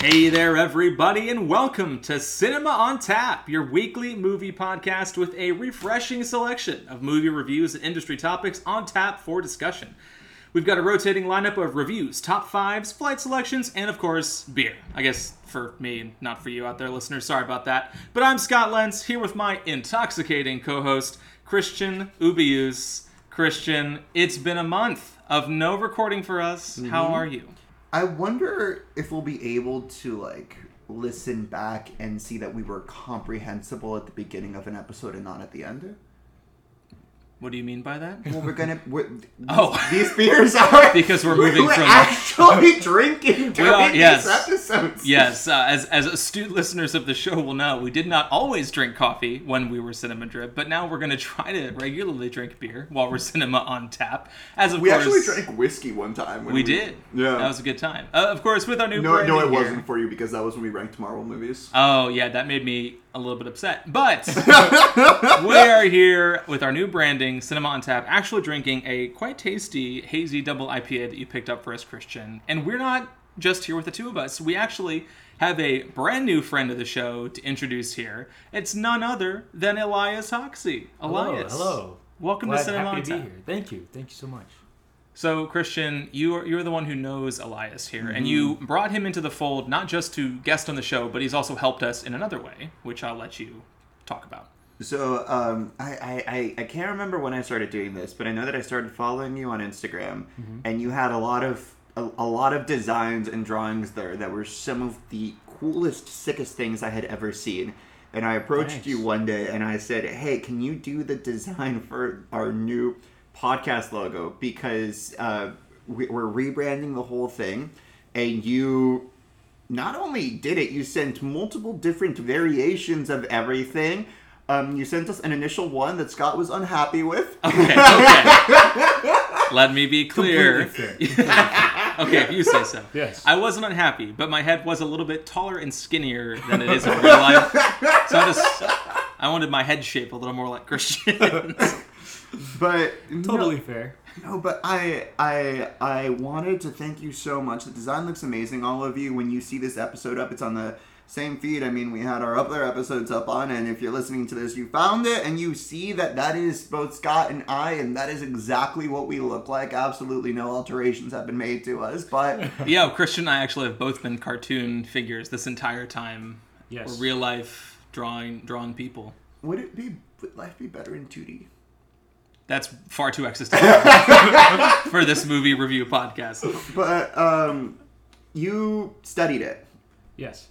Hey there, everybody, and welcome to Cinema on Tap, your weekly movie podcast with a refreshing selection of movie reviews and industry topics on tap for discussion. We've got a rotating lineup of reviews, top fives, flight selections, and of course, beer. I guess for me, not for you out there, listeners. Sorry about that. But I'm Scott Lentz, here with my intoxicating co host, Christian Ubius. Christian, it's been a month of no recording for us. How mm-hmm. are you? I wonder if we'll be able to like listen back and see that we were comprehensible at the beginning of an episode and not at the end. What do you mean by that? Well, we're gonna. We're, Oh. these beers are Because we're moving we're from- actually drinking during are- yes. these episodes. Yes, uh, as as astute listeners of the show will know, we did not always drink coffee when we were Cinema Drip, but now we're going to try to regularly drink beer while we're Cinema on Tap. As of we course, actually drank whiskey one time. When we did. Yeah. that was a good time. Uh, of course, with our new no, no, it here- wasn't for you because that was when we ranked Marvel movies. Oh yeah, that made me a little bit upset. But we are here with our new branding, Cinema on Tap, actually drinking a quite tasty hazy double IPA that you picked up for us, Christian. And we're not just here with the two of us. We actually have a brand new friend of the show to introduce here. It's none other than Elias Hoxsie. Hello, Elias. hello. Welcome Glad, to Cinema happy on to be Tap. here. Thank you. Thank you so much. So, Christian, you are, you're the one who knows Elias here, and you brought him into the fold not just to guest on the show, but he's also helped us in another way, which I'll let you talk about. So um, I, I, I, I can't remember when I started doing this, but I know that I started following you on Instagram, and you had a lot of a, a lot of designs and drawings there that were some of the coolest, sickest things I had ever seen. And I approached Thanks. you one day and I said, "Hey, can you do the design for our new podcast logo? Because uh, we, we're rebranding the whole thing, and you." not only did it, you sent multiple different variations of everything. Um, you sent us an initial one that Scott was unhappy with. Okay, okay. Let me be clear. Okay, if you say so. Yes. I wasn't unhappy, but my head was a little bit taller and skinnier than it is in real life. So I just I wanted my head shape a little more like Christian. But Totally fair. no, no, but I I I wanted to thank you so much. The design looks amazing. All of you, when you see this episode up, it's on the same feed. I mean, we had our other episodes up on, and if you're listening to this, you found it, and you see that that is both Scott and I, and that is exactly what we look like. Absolutely no alterations have been made to us, but. yeah, Christian and I actually have both been cartoon figures this entire time. Yes. Real life drawing drawing people. Would it be would life be better in 2D? That's far too existential for this movie review podcast. But um you studied it. Yes.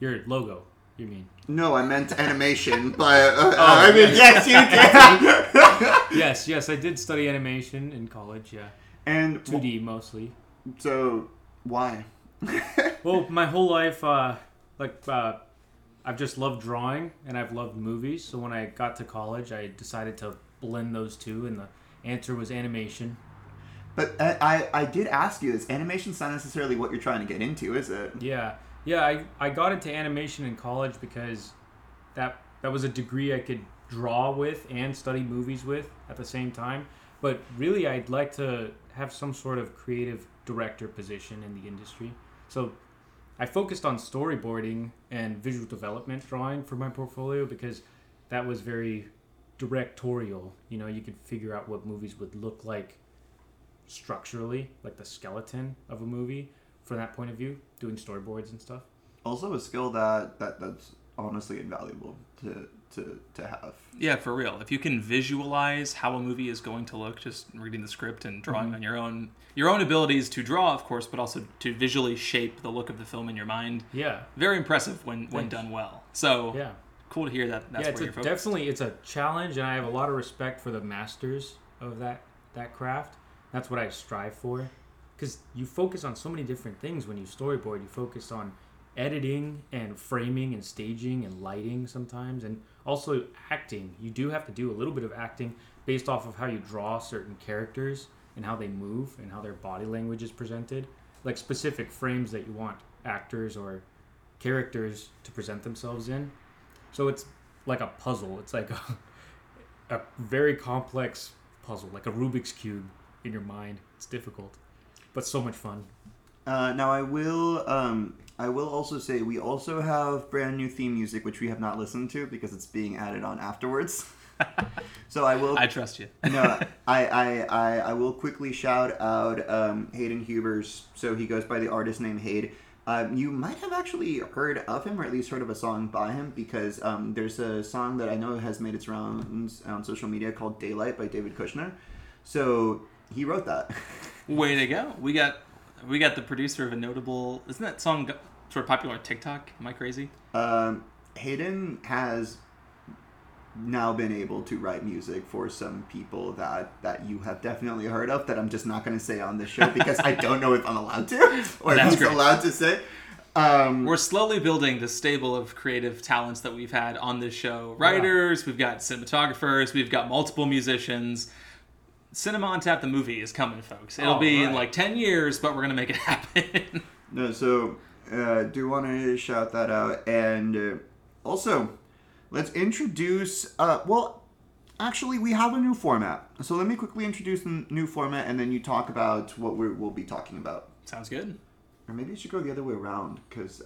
Your logo, you mean. No, I meant animation, but uh, I mean yes, you did. Yes, yes, I did study animation in college, yeah. and 2D mostly. so why? Well, my whole life, uh, like, uh, I've just loved drawing and I've loved movies. So when I got to college, I decided to blend those two, and the answer was animation. But I, I I did ask you this. Animation's not necessarily what you're trying to get into, is it? Yeah, yeah. I, I got into animation in college because that that was a degree I could draw with and study movies with at the same time. But really, I'd like to have some sort of creative director position in the industry. So I focused on storyboarding and visual development drawing for my portfolio because that was very directorial. You know, you could figure out what movies would look like structurally, like the skeleton of a movie from that point of view, doing storyboards and stuff. Also, a skill that, that that's honestly invaluable to to to have. Yeah, for real. If you can visualize how a movie is going to look, just reading the script and drawing Mm-hmm. on your own, your own abilities to draw, of course, but also to visually shape the look of the film in your mind. Yeah, Very impressive when when Thanks. done well. So yeah, cool to hear that. That's yeah. It's where a, you're focused. definitely it's a challenge, and I have a lot of respect for the masters of that that craft. That's what I strive for, because you focus on so many different things when you storyboard. You focus on editing and framing and staging and lighting sometimes, and also acting. You do have to do a little bit of acting based off of how you draw certain characters and how they move and how their body language is presented, like specific frames that you want actors or characters to present themselves in. So it's like a puzzle. It's like a, a very complex puzzle, like a Rubik's cube in your mind. It's difficult, but so much fun. Uh, now I will. Um, I will also say we also have brand new theme music which we have not listened to because it's being added on afterwards. so I will. I trust you. no, I, I, I, I will quickly shout out um, Hayden Hubers. So he goes by the artist name Hade. Um, you might have actually heard of him, or at least heard of a song by him, because um, there's a song that I know has made its rounds on social media called "Daylight" by David Kushner. So he wrote that. Way to go! We got we got the producer of a notable. Isn't that song sort of popular on TikTok? Am I crazy? Um, Hayden has now been able to write music for some people that that you have definitely heard of that I'm just not going to say on this show because I don't know if I'm allowed to or if That's he's great. allowed to say. Um, We're slowly building the stable of creative talents that we've had on this show. Writers, we've got cinematographers, we've got multiple musicians. Cinema on Tap, the movie, is coming, folks. It'll All be in like 10 years, but we're going to make it happen. no, so uh, do want to shout that out and uh, also let's introduce. Uh, well, actually, we have a new format. So let me quickly introduce the new format and then you talk about what we will be talking about. Sounds good. Or maybe it should go the other way around because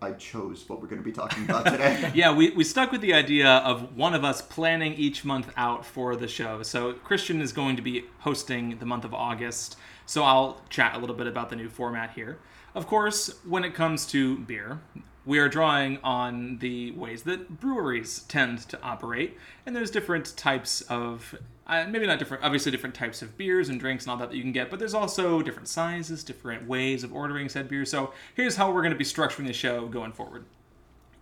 I chose what we're going to be talking about today. Yeah, we, we stuck with the idea of one of us planning each month out for the show. So Christian is going to be hosting the month of August. So I'll chat a little bit about the new format here. Of course, when it comes to beer, we are drawing on the ways that breweries tend to operate, and there's different types of uh, maybe not different, obviously different types of beers and drinks and all that that you can get, but there's also different sizes, different ways of ordering said beer. So here's how we're going to be structuring the show going forward.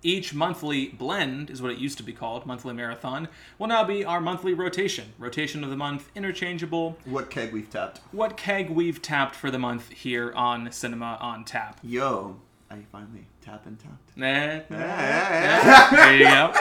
Each monthly blend is what it used to be called, monthly marathon, will now be our monthly rotation. Rotation of the month, interchangeable. what keg we've tapped. What keg we've tapped for the month here on Cinema on Tap. Yo, I finally tap and tapped. Nah, nah, nah. There you go.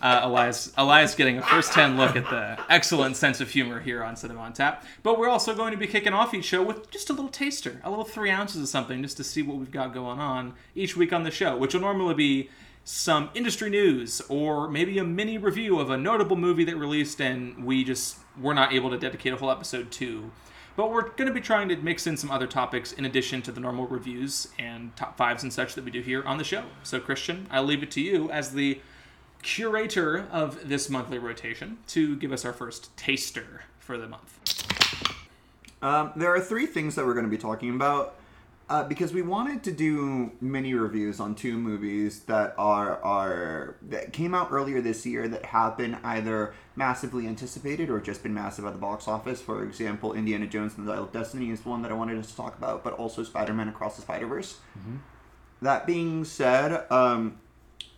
Uh, Elias, Elias getting a first-hand look at the excellent sense of humor here on Cinema on Tap. But we're also going to be kicking off each show with just a little taster, a little three ounces of something, just to see what we've got going on each week on the show, which will normally be some industry news or maybe a mini review of a notable movie that released and we just were not able to dedicate a whole episode to. But we're going to be trying to mix in some other topics in addition to the normal reviews and top fives and such that we do here on the show. So, Christian, I'll leave it to you as the curator of this monthly rotation to give us our first taster for the month. Um, there are three things that we're going to be talking about uh, because we wanted to do mini reviews on two movies that are are that came out earlier this year that have been either massively anticipated or just been massive at the box office. For example, Indiana Jones and the Dial of Destiny is one that I wanted us to talk about, but also Spider-Man Across the Spider-Verse. That being said, um,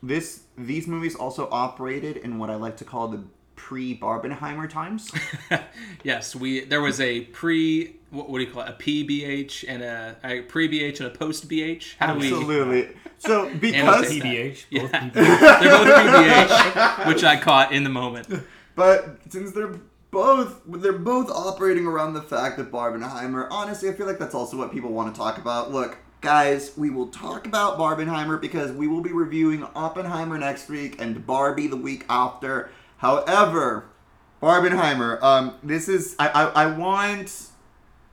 this these movies also operated in what I like to call the pre-Barbenheimer times. Yes, we there was a pre what, what do you call it? A PBH and a, a pre BH and a post BH. How do we? Absolutely. So because it's- PBH, both Yeah. PBH. They're both PBH, which I caught in the moment. But since they're both they're both operating around the fact that Barbenheimer, honestly, I feel like that's also what people want to talk about. Look, guys, we will talk about Barbenheimer because we will be reviewing Oppenheimer next week and Barbie the week after. However, Barbenheimer, um, this is I, I, I want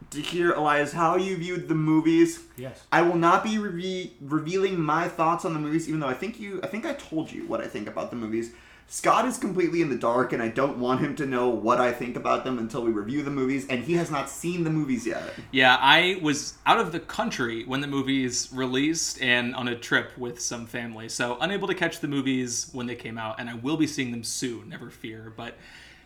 to hear Elias how you viewed the movies. Yes. I will not be reve- revealing my thoughts on the movies, even though I think you, I think I told you what I think about the movies. Scott is completely in the dark, and I don't want him to know what I think about them until we review the movies, and he has not seen the movies yet. Yeah, I was out of the country when the movies released and on a trip with some family, so unable to catch the movies when they came out, and I will be seeing them soon, never fear. But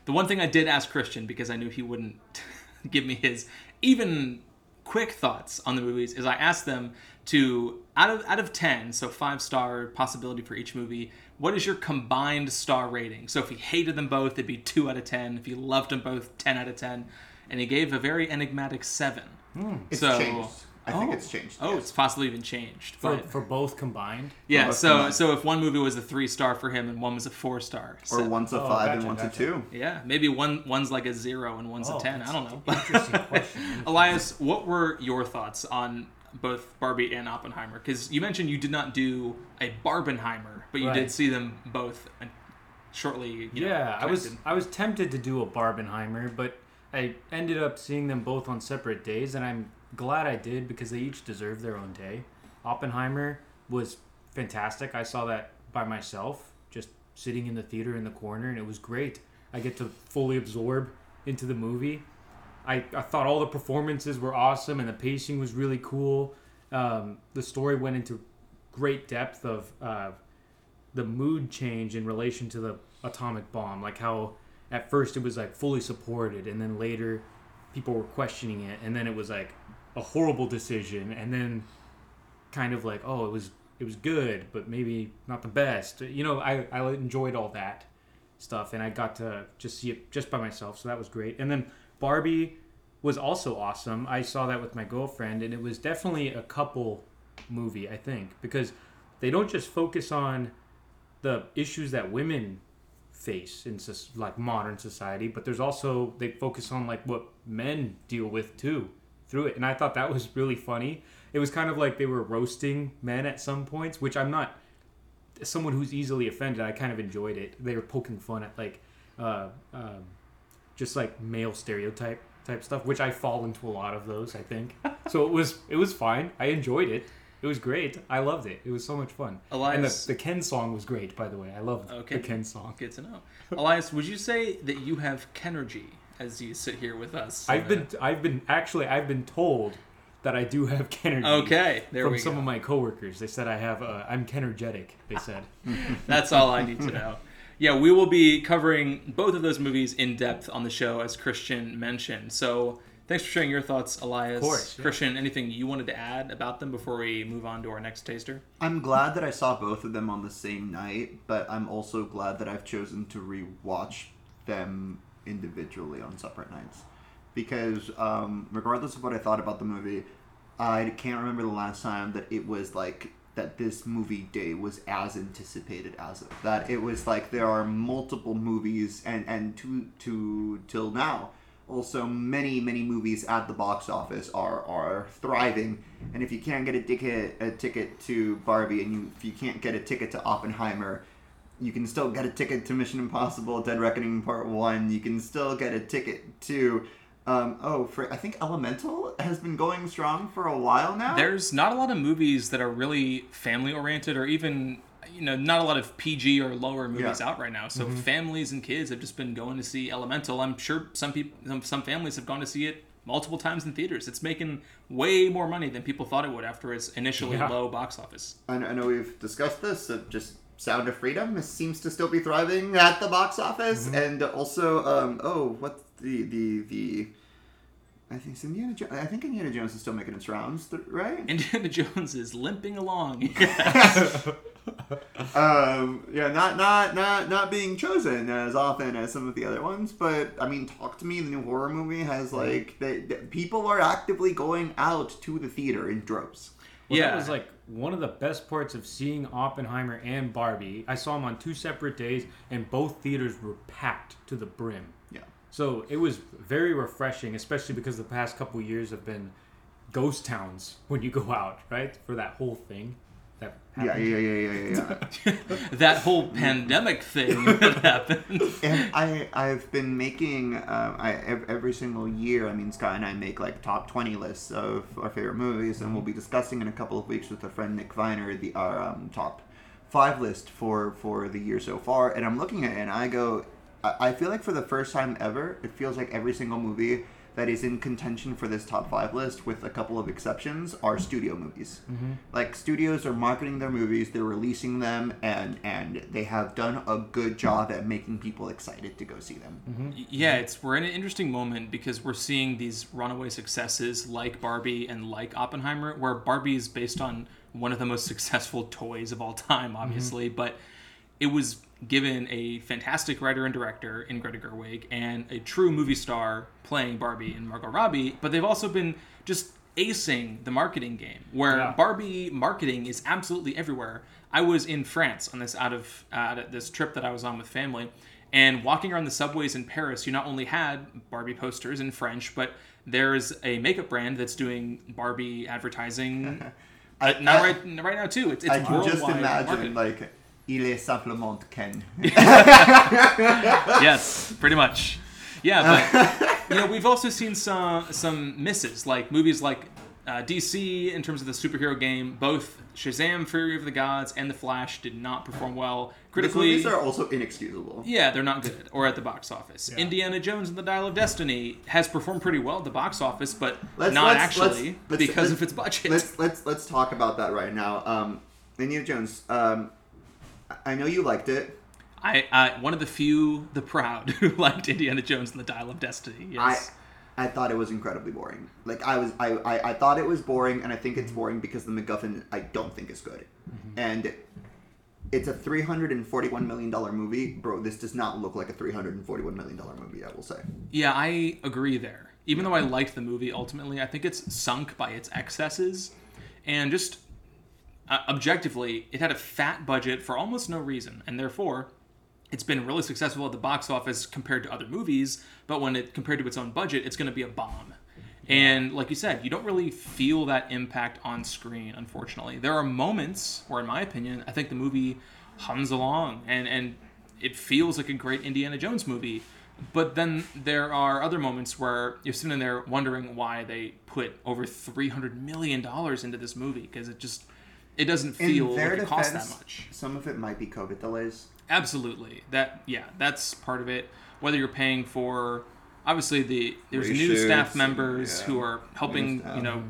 the one thing I did ask Christian, because I knew he wouldn't give me his even quick thoughts on the movies, is I asked them to out of out of ten, so five star possibility for each movie. What is your combined star rating? So if he hated them both, it'd be two out of ten. If he loved them both, ten out of ten. And he gave a very enigmatic seven. Hmm. It's So- changed. I think Oh. it's changed. Oh, yes. it's possibly even changed. For, But for both combined. yeah, both so combined. so if one movie was a three star for him and one was a four star, or one's a Oh, five and one's gotcha. a two. yeah, maybe one one's like a zero and one's Oh, a ten. I don't know. an Interesting question. Elias, what were your thoughts on both Barbie and Oppenheimer? Because you mentioned you did not do a Barbenheimer, but you Right. did see them both uh, shortly. You know, yeah, I was. I was tempted to do a Barbenheimer, but I ended up seeing them both on separate days, and I'm glad I did because they each deserve their own day. Oppenheimer was fantastic. I saw that by myself, just sitting in the theater in the corner, and it was great. I get to fully absorb into the movie. I, I thought all the performances were awesome and the pacing was really cool. Um, the story went into great depth of uh, the mood change in relation to the atomic bomb, like how at first it was like fully supported, and then later people were questioning it, and then it was like a horrible decision, and then kind of like oh it was it was good, but maybe not the best. You know, I I enjoyed all that stuff, and I got to just see it just by myself, so that was great. And then Barbie was also awesome. I saw that with my girlfriend, and it was definitely a couple movie, I think, because they don't just focus on the issues that women face in like modern society, but there's also they focus on like what men deal with too through it, and I thought that was really funny. It was kind of like they were roasting men at some points, which I'm not someone who's easily offended. I kind of enjoyed it. They were poking fun at like uh, um, just like male stereotype type stuff, which I fall into a lot of those. I think so. It was it was fine. I enjoyed it. It was great. I loved it. It was so much fun. Elias- and the, the Ken song was great, by the way. I loved Okay. the Ken song. Good to know. Elias, would you say that you have Kenergy as you sit here with us? I've been I've been actually I've been told that I do have Kenergy. Okay, there from we some go. of my coworkers. They said I have uh, I'm Kenergetic. They said. That's all I need to know. Yeah, we will be covering both of those movies in depth on the show, as Christian mentioned. So thanks for sharing your thoughts, Elias. Of course, yeah. Christian, anything you wanted to add about them before we move on to our next taster? I'm glad that I saw both of them on the same night, but I'm also glad that I've chosen to rewatch them individually on separate nights. Because um, regardless of what I thought about the movie, I can't remember the last time that it was like that this movie day was as anticipated as it. That it was like there are multiple movies and and to to till now also many many movies at the box office are are thriving and if you can't get a ticket a ticket to Barbie and you if you can't get a ticket to Oppenheimer you can still get a ticket to Mission Impossible Dead Reckoning Part 1 you can still get a ticket to um, oh for I think Elemental has been going strong for a while now There's not a lot of movies that are really family oriented or even you know not a lot of PG or lower movies Yeah. out right now. Mm-hmm. So families and kids have just been going to see Elemental. I'm sure some people some, some families have gone to see it multiple times in theaters. It's making way more money than people thought it would after its initially Yeah. low box office. I know, I know we've discussed this. So just Sound of Freedom seems to still be thriving at the box office, Mm-hmm. and also, um, oh, what's the the the? I think it's Indiana. Jo- I think Indiana Jones is still making its rounds, th- right? Indiana Jones is limping along. um, yeah, not not not not being chosen as often as some of the other ones, but I mean, Talk to Me, the new horror movie, has like they, they- people are actively going out to the theater in droves. Well, Yeah. that was like one of the best parts of seeing Oppenheimer and Barbie. I saw them on two separate days, and both theaters were packed to the brim. Yeah. So it was very refreshing, especially because the past couple years have been ghost towns when you go out, right? For that whole thing. That Yeah, happened. yeah, yeah, yeah, yeah, yeah. that whole pandemic thing that happened. and I I've been making um, I every single year. I mean, Scott and I make like top twenty lists of our favorite movies, and we'll be discussing in a couple of weeks with our friend Nick Viner the our um, top five list for for the year so far. And I'm looking at it, and I go, I, I feel like for the first time ever, it feels like every single movie that is in contention for this top five list, with a couple of exceptions, are studio movies. Mm-hmm. Like studios are marketing their movies, they're releasing them, and and they have done a good job at making people excited to go see them. Mm-hmm. Yeah, it's we're in an interesting moment because we're seeing these runaway successes like Barbie and like Oppenheimer, where Barbie is based on one of the most successful toys of all time, mm-hmm. obviously, but it was given a fantastic writer and director in Greta Gerwig and a true movie star playing Barbie and Margot Robbie, but they've also been just acing the marketing game where Yeah. Barbie marketing is absolutely everywhere. I was in France on this out of uh, this trip that I was on with family, and walking around the subways in Paris, you not only had Barbie posters in French, but there's a makeup brand that's doing Barbie advertising. I- now, I- right, right now too. It's, it's I can just imagine marketing. like il est simplement Ken. yes, pretty much. Yeah, but you know, we've also seen some some misses, like movies like uh, DC in terms of the superhero game. Both Shazam: Fury of the Gods and The Flash did not perform well critically. These are also inexcusable. Yeah, they're not good or at the box office. Yeah. Indiana Jones and the Dial of Destiny has performed pretty well at the box office, but Let's- not let's- actually let's- let's- because let's- of its budget. Let's let's let's talk about that right now. Um, Indiana Jones. Um, I know you liked it. I, I one of the few, the proud, who liked Indiana Jones and the Dial of Destiny. Yes. I I thought it was incredibly boring. Like I was I, I, I thought it was boring and I think it's mm-hmm. boring because the MacGuffin I don't think is good. Mm-hmm. And it's a three hundred and forty one million dollar movie. Bro, this does not look like a three hundred and forty one million dollar movie, I will say. Yeah, I agree there. Even though I liked the movie ultimately, I think it's sunk by its excesses. And just uh, objectively, it had a fat budget for almost no reason. And therefore, it's been really successful at the box office compared to other movies. But when it compared to its own budget, it's going to be a bomb. And like you said, you don't really feel that impact on screen, unfortunately. There are moments where, in my opinion, I think the movie hums along and, and it feels like a great Indiana Jones movie. But then there are other moments where you're sitting there wondering why they put over $300 million into this movie because it just it doesn't feel In their like it costs that much. some of it might be COVID delays. Absolutely. That yeah, that's part of it. Whether you're paying for obviously the there's new staff members yeah. who are helping staff. you know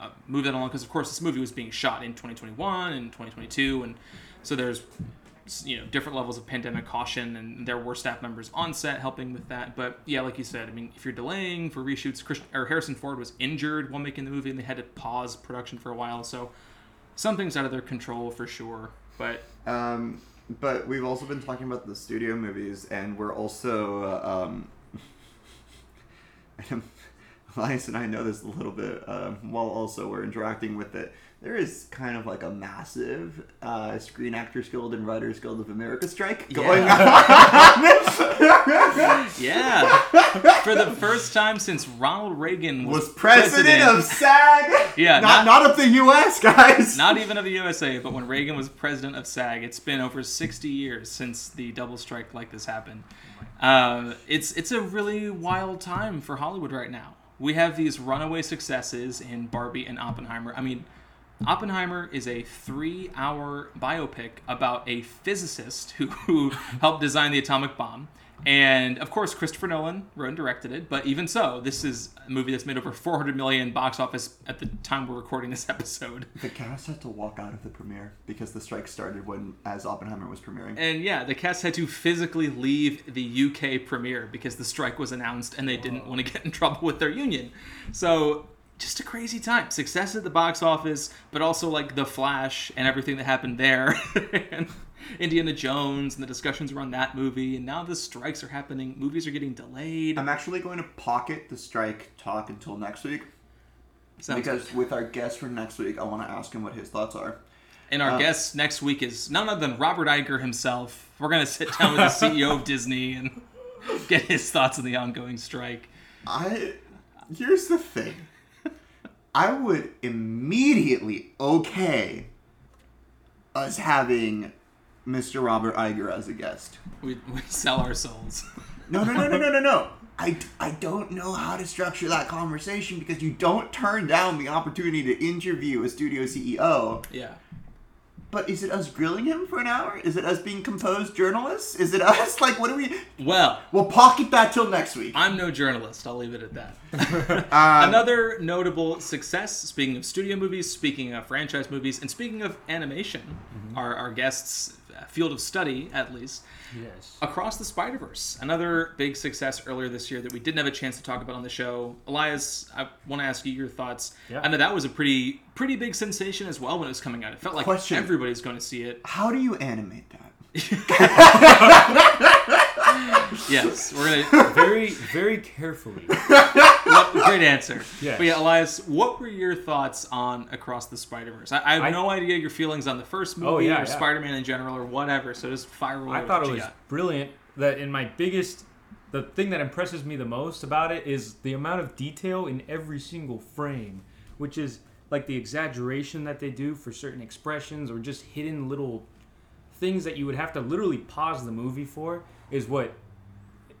uh, move that along because of course this movie was being shot in 2021 and 2022 and so there's you know different levels of pandemic caution and there were staff members on set helping with that but yeah like you said i mean if you're delaying for reshoots Christian, or harrison ford was injured while making the movie and they had to pause production for a while so something's out of their control for sure but Um, but we've also been talking about the studio movies, and we're also uh, um, Elias and I know this a little bit um, while also we're interacting with it. There is kind of like a massive uh, Screen Actors Guild and Writers Guild of America strike going on. Yeah. For the first time since Ronald Reagan was, Was president, of SAG. Yeah, not, not- not of the U.S. guys. not even of the USA, but when Reagan was president of SAG, it's been over 60 years since the double strike like this happened. Uh, it's it's a really wild time for Hollywood right now. We have these runaway successes in Barbie and Oppenheimer. I mean, Oppenheimer is a three-hour biopic about a physicist who, who helped design the atomic bomb. And of course, Christopher Nolan wrote and directed it. But even so, this is a movie that's made over 400 million box office at the time we're recording this episode. The cast had to walk out of the premiere because the strike started when as Oppenheimer was premiering. And yeah, the cast had to physically leave the UK premiere because the strike was announced and they didn't oh. want to get in trouble with their union. So just a crazy time. Success at the box office, but also like The Flash and everything that happened there. and Indiana Jones and the discussions around that movie. And now the strikes are happening. Movies are getting delayed. I'm actually going to pocket the strike talk until next week Sounds because with our guest for next week, I want to ask him what his thoughts are. And our Uh, guest next week is none other than Robert Iger himself. We're going to sit down with the CEO of Disney and get his thoughts on the ongoing strike. I here's the thing. I would immediately okay us having Mr. Robert Iger as a guest. We, we sell our souls. No, no, no, no, no, no, no. I, I don't know how to structure that conversation because you don't turn down the opportunity to interview a studio CEO. Yeah. But is it us grilling him for an hour? Is it us being composed journalists? Is it us like what do we? Well, We'll pocket that till next week. I'm no journalist. I'll leave it at that. Um, Another notable success, speaking of studio movies, speaking of franchise movies, and speaking of animation, our, our guests' Uh, field of study, at least, Yes. Across the Spider Verse. Another big success earlier this year that we didn't have a chance to talk about on the show. Elias, I want to ask you your thoughts. Yeah. I know that was a pretty pretty big sensation as well when it was coming out. It felt like Question. everybody's going to see it. How do you animate that? Yes, we're gonna. Very, very carefully. What- great answer. Yes. But yeah, Elias, what were your thoughts on Across the Spider Verse? I, I have I- no idea your feelings on the first oh, movie Oh, yeah, or yeah. Spider Man in general or whatever. So just fire away. I thought it was got. brilliant. That in my biggest, the thing that impresses me the most about it is the amount of detail in every single frame, which is like the exaggeration that they do for certain expressions or just hidden little things that you would have to literally pause the movie for is what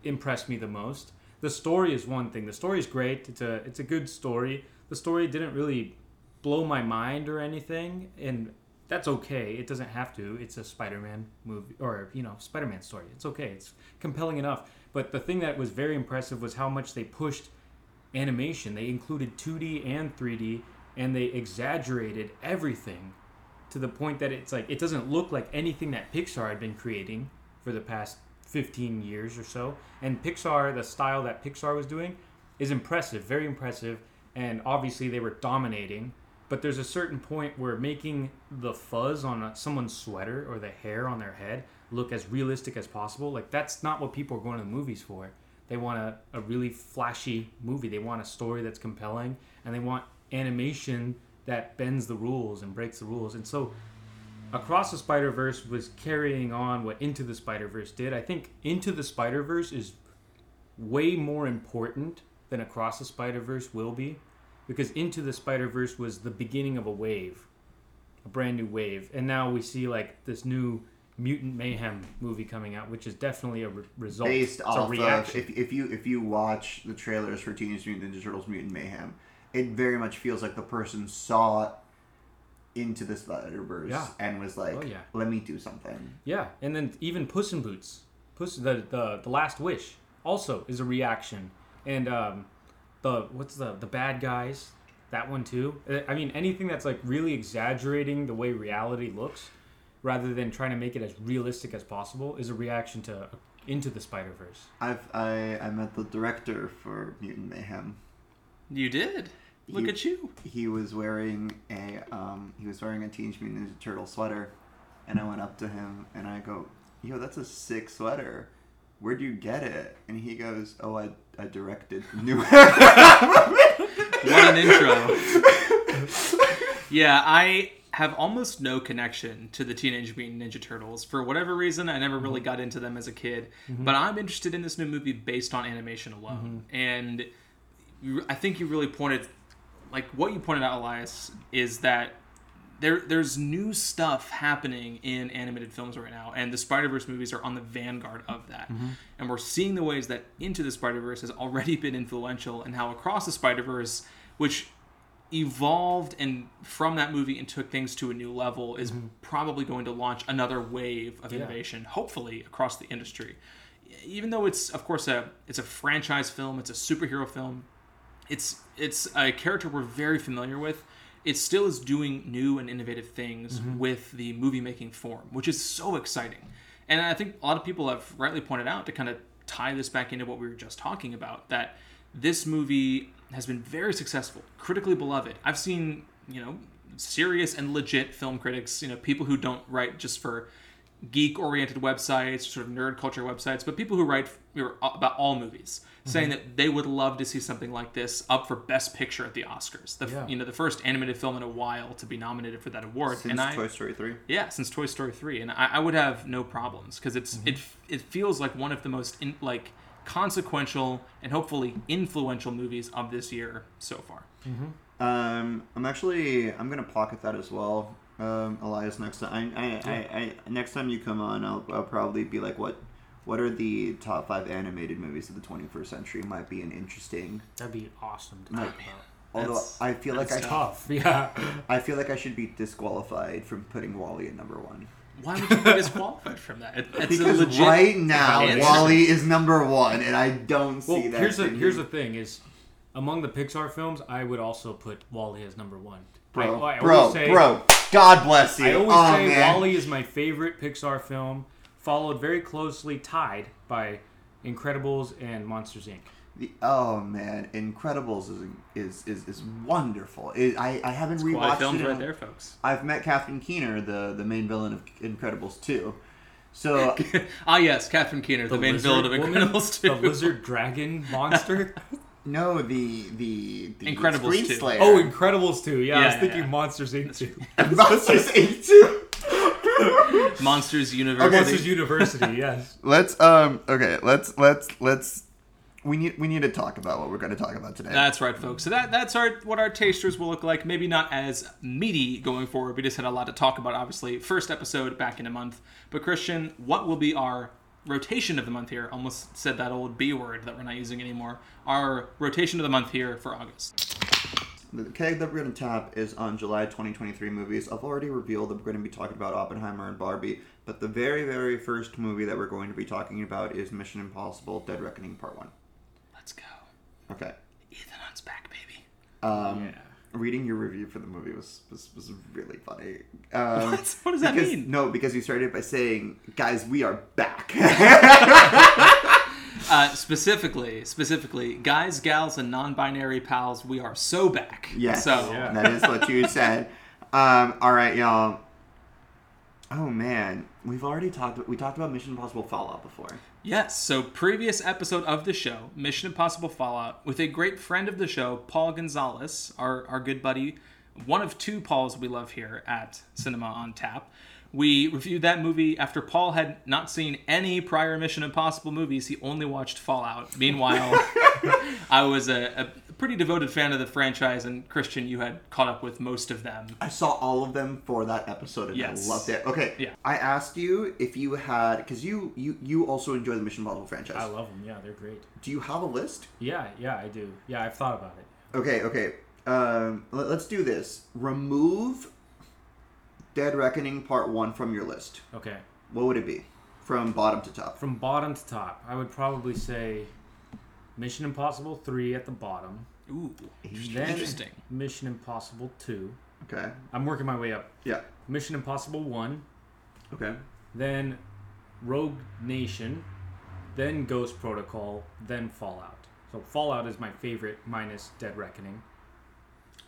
impressed me the most. The story is one thing. The story is great. It's a it's a good story. The story didn't really blow my mind or anything, and that's okay. It doesn't have to. It's a Spider-Man movie or you know Spider-Man story. It's okay. It's compelling enough. But the thing that was very impressive was how much they pushed animation. They included 2D and 3D, and they exaggerated everything to the point that it's like it doesn't look like anything that Pixar had been creating for the past 15 years or so. And Pixar, the style that Pixar was doing, is impressive, very impressive, and obviously they were dominating. But there's a certain point where making the fuzz on someone's sweater or the hair on their head look as realistic as possible, like that's not what people are going to the movies for. They want a, a really flashy movie. They want a story that's compelling, and they want animation that bends the rules and breaks the rules. And so, Across the Spider Verse was carrying on what Into the Spider Verse did. I think Into the Spider Verse is way more important than Across the Spider Verse will be, because Into the Spider Verse was the beginning of a wave, a brand new wave, and now we see like this new Mutant Mayhem movie coming out, which is definitely a re- result. Based it's off a of if, if you if you watch the trailers for Teenage Mutant Ninja Turtles Mutant Mayhem, it very much feels like the person saw into the Spider Verse Yeah. and was like, Oh, yeah. "Let me do something." Yeah, and then even Puss in Boots, Puss the the, the Last Wish also is a reaction, and um, the what's the the bad guys, that one too. Uh, I mean anything that's like really exaggerating the way reality looks, rather than trying to make it as realistic as possible, is a reaction to uh, into the Spider Verse. I've I I met the director for Mutant Mayhem. You did. Look You- at you. He was wearing a um he was wearing a Teenage Mutant Ninja Turtle sweater, and I went up to him and I go, "Yo, that's a sick sweater." Where'd you get it? And he goes, "Oh, I, I directed new." What an intro. yeah, I have almost no connection to the Teenage Mutant Ninja Turtles. For whatever reason, I never really mm-hmm. got into them as a kid. Mm-hmm. But I'm interested in this new movie based on animation alone. Mm-hmm. And I think you really pointed, like what you pointed out, Elias, is that there there's new stuff happening in animated films right now, and the Spider Verse movies are on the vanguard of that. Mm-hmm. And we're seeing the ways that Into the Spider Verse has already been influential, and how Across the Spider Verse, which evolved and from that movie and took things to a new level, is mm-hmm. probably going to launch another wave of Yeah. innovation, hopefully across the industry. Even though it's of course a it's a franchise film, it's a superhero film, it's it's a character we're very familiar with. It still is doing new and innovative things mm-hmm. with the movie making form, which is so exciting. And I think a lot of people have rightly pointed out to kind of tie this back into what we were just talking about that this movie has been very successful, critically beloved. I've seen, you know, serious and legit film critics, you know, people who don't write just for geek oriented websites, sort of nerd culture websites, but people who write about all movies, saying mm-hmm. that they would love to see something like this up for Best Picture at the Oscars. The Yeah. you know the first animated film in a while to be nominated for that award. Since and I, Toy Story three. yeah, since Toy Story three, and I, I would have no problems because it's mm-hmm. it it feels like one of the most in, like consequential and hopefully influential movies of this year so far. Mm-hmm. Um, I'm actually I'm gonna pocket that as well. Um, Elias, next time I, I, I, I next time you come on, I'll, I'll probably be like, what what are the top five animated movies of the 21st century? Might be an interesting. That'd be awesome to Might- talk about. Although That's- I feel like I Tough, yeah. I feel like I should be disqualified from putting WALL-E at number one. Why would you be disqualified from that? It, it's Because legit. right now answer. WALL-E is number one, and I don't see that. here's the here's the thing is, among the Pixar films, I would also put WALL-E as number one. Bro, I, I bro, say, bro. God bless you. I always oh, say man. WALL-E is my favorite Pixar film, followed very closely, tied by Incredibles and Monsters Inc. The, oh man, Incredibles is is is, is wonderful. It, I I haven't Quality rewatched films it. in right there, folks. I've met Catherine Keener, the the main villain of Incredibles 2. So ah, yes, Catherine Keener, the, main villain of lizard woman, Incredibles the 2. lizard dragon monster. no, the the the Incredibles Screen 2. Slayer. oh, Incredibles 2. Yeah, I Yeah, was yeah, thinking yeah. Monsters Inc. 2. Monsters Inc. 2. Monsters University. Monsters University. Yes. Let's um okay, let's let's let's we need we need to talk about what we're going to talk about today. That's right, folks. So that that's our what our tasters will look like. Maybe not as meaty going forward. We just had a lot to talk about. Obviously, first episode back in a month. But Christian, what will be our rotation of the month here. Almost said that old B word that we're not using anymore. Our rotation of the month here for August. The keg that we're going to tap is on July 2023 movies. I've already revealed that we're going to be talking about Oppenheimer and Barbie, but the very, very first movie that we're going to be talking about is Mission Impossible Dead Reckoning Part 1. Let's go. Okay. Ethan Hunt's back, baby. Um, Yeah. Reading your review for the movie was, was, was really funny. Um, What? What does that because- mean? No, because you started by saying, guys, we are back. Uh, specifically, specifically, guys, gals, and non-binary pals, we are so back. yes. So Yeah. That is what you said. Um, all right, y'all. Oh, man. We've already talked, we talked about Mission Impossible Fallout before. Yes, so previous episode of the show, Mission Impossible Fallout, with a great friend of the show, Paul Gonzalez, our, our good buddy, one of two Pauls we love here at Cinema on Tap. We reviewed that movie after Paul had not seen any prior Mission Impossible movies. He only watched Fallout. Meanwhile, I was a, a pretty devoted fan of the franchise, and Christian, you had caught up with most of them. I saw all of them for that episode and Yes. I loved it. Okay. Yeah. I asked you if you had because you, you you also enjoy the Mission Impossible franchise. I love them. Yeah, they're great. Do you have a list? Yeah, yeah, I do. Yeah, I've thought about it. Okay, okay. Um, let, us do this. Remove Dead Reckoning Part One from your list. Okay. What would it be, from bottom to top? From bottom to top, I would probably say Mission Impossible 3 at the bottom. Ooh, Then interesting. Mission Impossible 2. Okay. I'm working my way up. Yeah. Mission Impossible 1. Okay. Then Rogue Nation. Then Ghost Protocol. Then Fallout. So Fallout is my favorite, minus Dead Reckoning.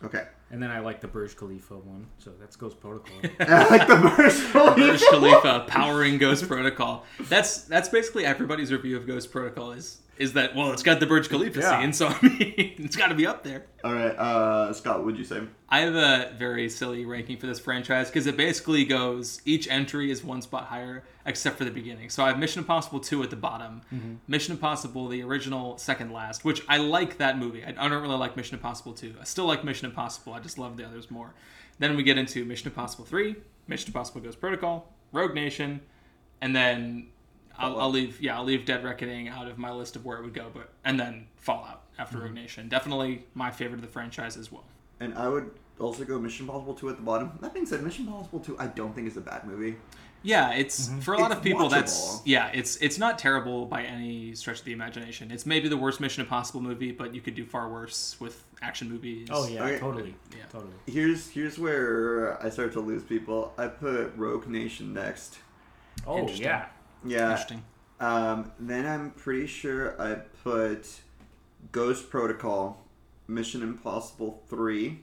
Okay. And then I like the Burj Khalifa one. So that's Ghost Protocol. I like the Burj Burj Khalifa powering Ghost Protocol. That's that's basically everybody's review of Ghost Protocol is is that well it's got the Burj Khalifa Yeah. scene, so I mean it's got to be up there. All right, uh, Scott, what would you say? I have a very silly ranking for this franchise because it basically goes each entry is one spot higher except for the beginning. So I have Mission Impossible 2 at the bottom, Mission Impossible the original second last, which I like that movie. I, I don't really like Mission Impossible 2. I still like Mission Impossible. I just love the others more. Then we get into Mission Impossible 3, Mission Impossible Ghost Protocol, Rogue Nation, and then I'll, I'll leave yeah I'll leave Dead Reckoning out of my list of where it would go, but and then Fallout after mm-hmm. Rogue Nation. Definitely my favorite of the franchise as well. And I would also go Mission Impossible 2 at the bottom. That being said, Mission Impossible 2 I don't think is a bad movie. Yeah, it's mm-hmm. for a lot It's of people. That's yeah, it's it's not terrible by any stretch of the imagination. It's maybe the worst Mission Impossible movie, but you could do far worse with action movies. oh, yeah, Okay. totally. Yeah. Totally. Here's here's where I start to lose people. I put Rogue Nation next. Oh, yeah. Yeah. interesting. Um, then I'm pretty sure I put Ghost Protocol, Mission Impossible 3,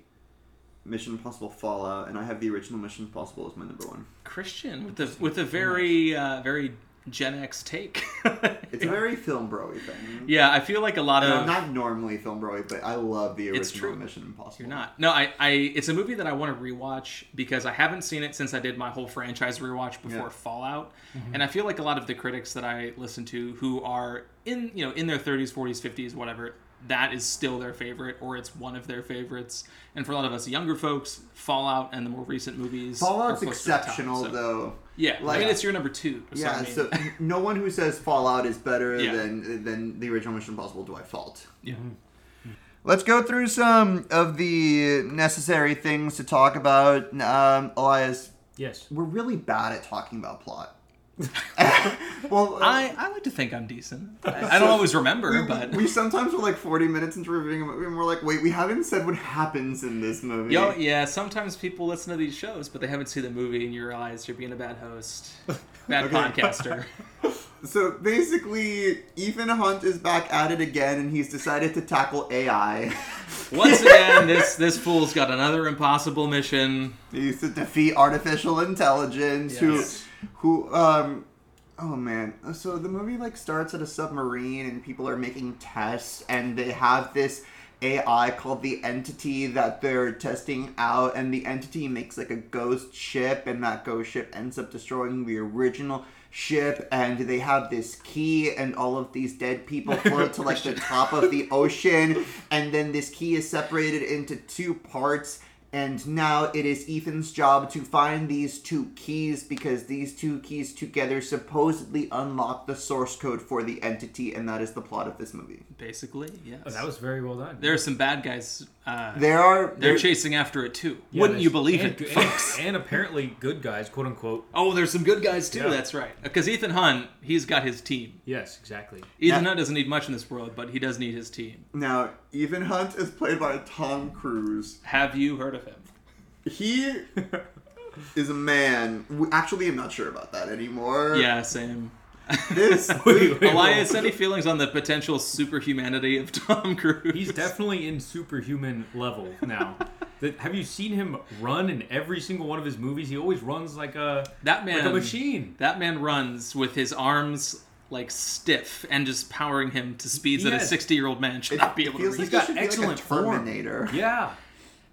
Mission Impossible Fallout, and I have the original Mission Impossible as my number one. Christian with the with a very uh, very Gen X take. It's a very film broy thing. yeah, I feel like a lot And of I'm not normally film broy, but I love the original It's true. Mission Impossible. You're not. No, I, I. It's a movie that I want to rewatch because I haven't seen it since I did my whole franchise rewatch before Yeah. Fallout, mm-hmm. and I feel like a lot of the critics that I listen to who are in you know in their 30s, 40s, 50s, whatever, that is still their favorite or it's one of their favorites. And for a lot of us younger folks, Fallout and the more recent movies. Fallout's are close to the top, exceptional so- though. Yeah, Like- I mean it's your number two. So Yeah, I mean, so no one who says Fallout is better Yeah. than than the original Mission Impossible do I fault. yeah. Let's go through some of the necessary things to talk about. Um, Elias, Yes. we're really bad at talking about plot. well, uh, I, I like to think I'm decent. I, I don't always remember, we, but we sometimes we're like 40 minutes into reviewing a movie and we're like, wait, we haven't said what happens in this movie. Yo, yeah, sometimes people listen to these shows, but they haven't seen the movie, and you realize you're being a bad host, bad Okay. podcaster. So basically, Ethan Hunt is back at it again and he's decided to tackle AI. Once again, this this fool's got another impossible mission. He's to defeat artificial intelligence Yes. who who um oh man. So the movie like starts at a submarine and people are making tests and they have this AI called the entity that they're testing out and the entity makes like a ghost ship and that ghost ship ends up destroying the original ship and they have this key and all of these dead people float to like the top of the ocean and then this key is separated into two parts And now it is Ethan's job to find these two keys because these two keys together supposedly unlock the source code for the entity, and that is the plot of this movie. Basically, yes. Oh, that was very well done. there are some bad guys. Uh, There are they're there- chasing after it too. Yeah, Wouldn't you believe and, it, and- And, apparently good guys, quote unquote. Oh, there's some good guys too. Yeah. That's right. Because Ethan Hunt, he's got his team. Yes, exactly. Ethan That- Hunt doesn't need much in this world, but he does need his team. now Ethan Hunt is played by Tom Cruise. Have you heard of him? He is a man. w- Actually, I'm not sure about that anymore. Yeah, same. This Wait, wait, Elias, any feelings on the potential superhumanity of Tom Cruise? He's definitely in superhuman level now. That- have you seen him run in every single one of his movies? He always runs like a that man. like a machine. That man runs with his arms like stiff and just powering him to speeds that a 60 year old man should It not be able to feels reach. He's like got he should be excellent like a form. Terminator. Yeah.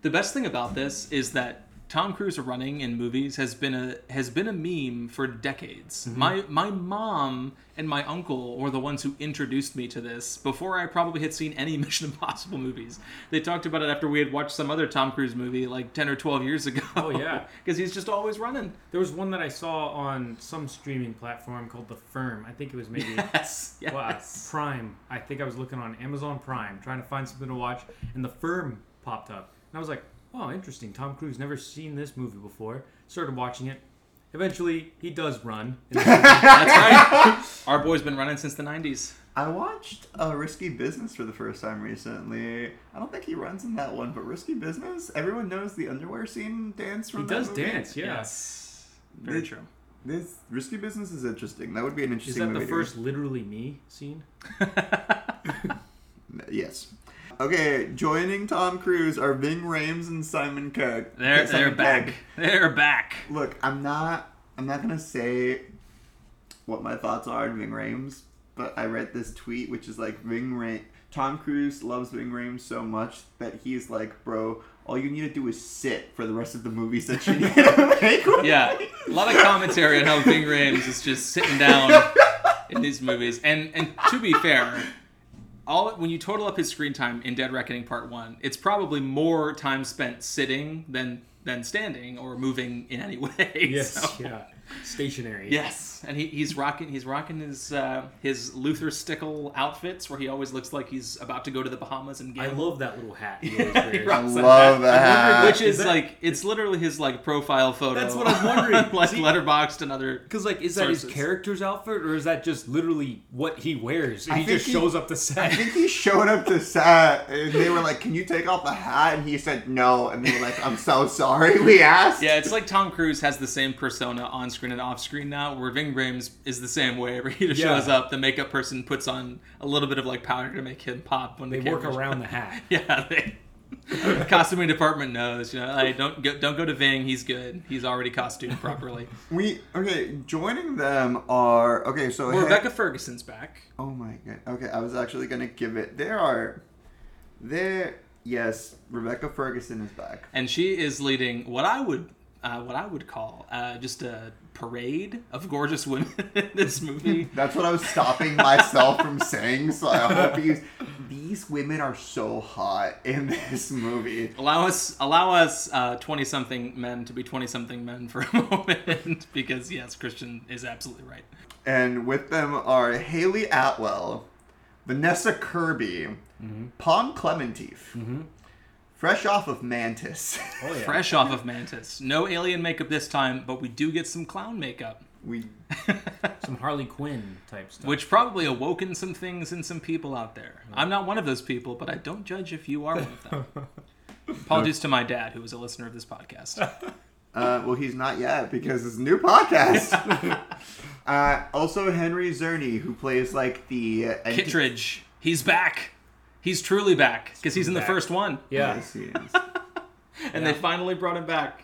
The best thing about this is that Tom Cruise running in movies has been a has been a meme for decades. Mm-hmm. My my mom and my uncle were the ones who introduced me to this before I probably had seen any Mission Impossible movies. They talked about it after we had watched some other Tom Cruise movie like 10 or 12 years ago. Oh, yeah. Cuz he's just always running. There was one that I saw on some streaming platform called The Firm. I think it was maybe Yes. Yes. well, Prime. I think I was looking on Amazon Prime trying to find something to watch, and The Firm popped up, I was like, "Oh, interesting. Tom Cruise never seen this movie before." Started watching it. Eventually, he does run. in this movie. That's right. Our boy's been running since the 90s. I watched uh, Risky Business for the first time recently. I don't think he runs in that one, but Risky Business, everyone knows the underwear scene dance from he that does movie. dance. Yeah. Yes. Very Did- true. This Risky Business is interesting. That would be an interesting. Is that the movie. to- first literally me scene? Yes. Okay, joining Tom Cruise are Ving Rhames and Simon Cook. They're Simon they're back. They're back. Look, I'm not. I'm not gonna say what my thoughts are on Ving Rhames, but I read this tweet which is like Ving Rhames. Tom Cruise loves Ving Rhames so much that he's like, bro, all you need to do is sit for the rest of the movies that you need to make. Yeah, a lot of commentary on how Ving Rhames is just sitting down in these movies. And and to be fair, all when you total up his screen time in Dead Reckoning Part One, it's probably more time spent sitting than than standing or moving in any way. So- Yeah. Stationary. Yes, and he, he's rocking he's rocking his uh, his Luther Stickell outfits where he always looks like he's about to go to the Bahamas and I love that little hat. He always wears. Right. I love that. which is, Is that- like it's literally his like profile photo. That's what I'm wondering. like See- Letterboxd and other. Because like, is that his character's outfit, or is that just literally what he wears? And I he think just he- shows up to set. I think he showed up to set and they were like, "Can you take off the hat?" And he said no, and they were like, "I'm so sorry, we asked." Yeah, it's like Tom Cruise has the same persona on screen and off screen now, where Ving Rhames is the same way. Where he just Yeah. shows up, the makeup person puts on a little bit of like powder to make him pop when They the work around the hat. Yeah, they, costuming department knows. You know, I don't go, don't go to Ving. He's good. He's already costumed properly. We okay. Joining them are okay. So Well, hey- Rebecca Ferguson's back. Oh my god. Okay, I was actually gonna give it. There are, there. Yes, Rebecca Ferguson is back. and she is leading what I would uh, what I would call uh, just a parade of gorgeous women in this movie. That's what I was stopping myself from saying. So I hope you. These women are so hot in this movie. allow us allow us uh, twenty something men to be twenty something men for a moment because yes, Christian is absolutely right. And with them are Hayley Atwell, Vanessa Kirby, mm-hmm. Pom Klementieff, mm-hmm. Fresh off of Mantis. Oh yeah. Fresh off of Mantis, no alien makeup this time, but we do get some clown makeup, we Some Harley Quinn type stuff. which probably awoken some things in some people out there. I'm not one of those people, but I don't judge if you are one of them. Apologies to my dad, who is a listener of this podcast. Uh, well, he's not yet because it's a new podcast. uh, also, Henry Czerny, who plays like the uh, enti- Kittridge, he's back. He's truly back because he's in the first one, yeah. Yes, he is. and Yeah. they finally brought him back.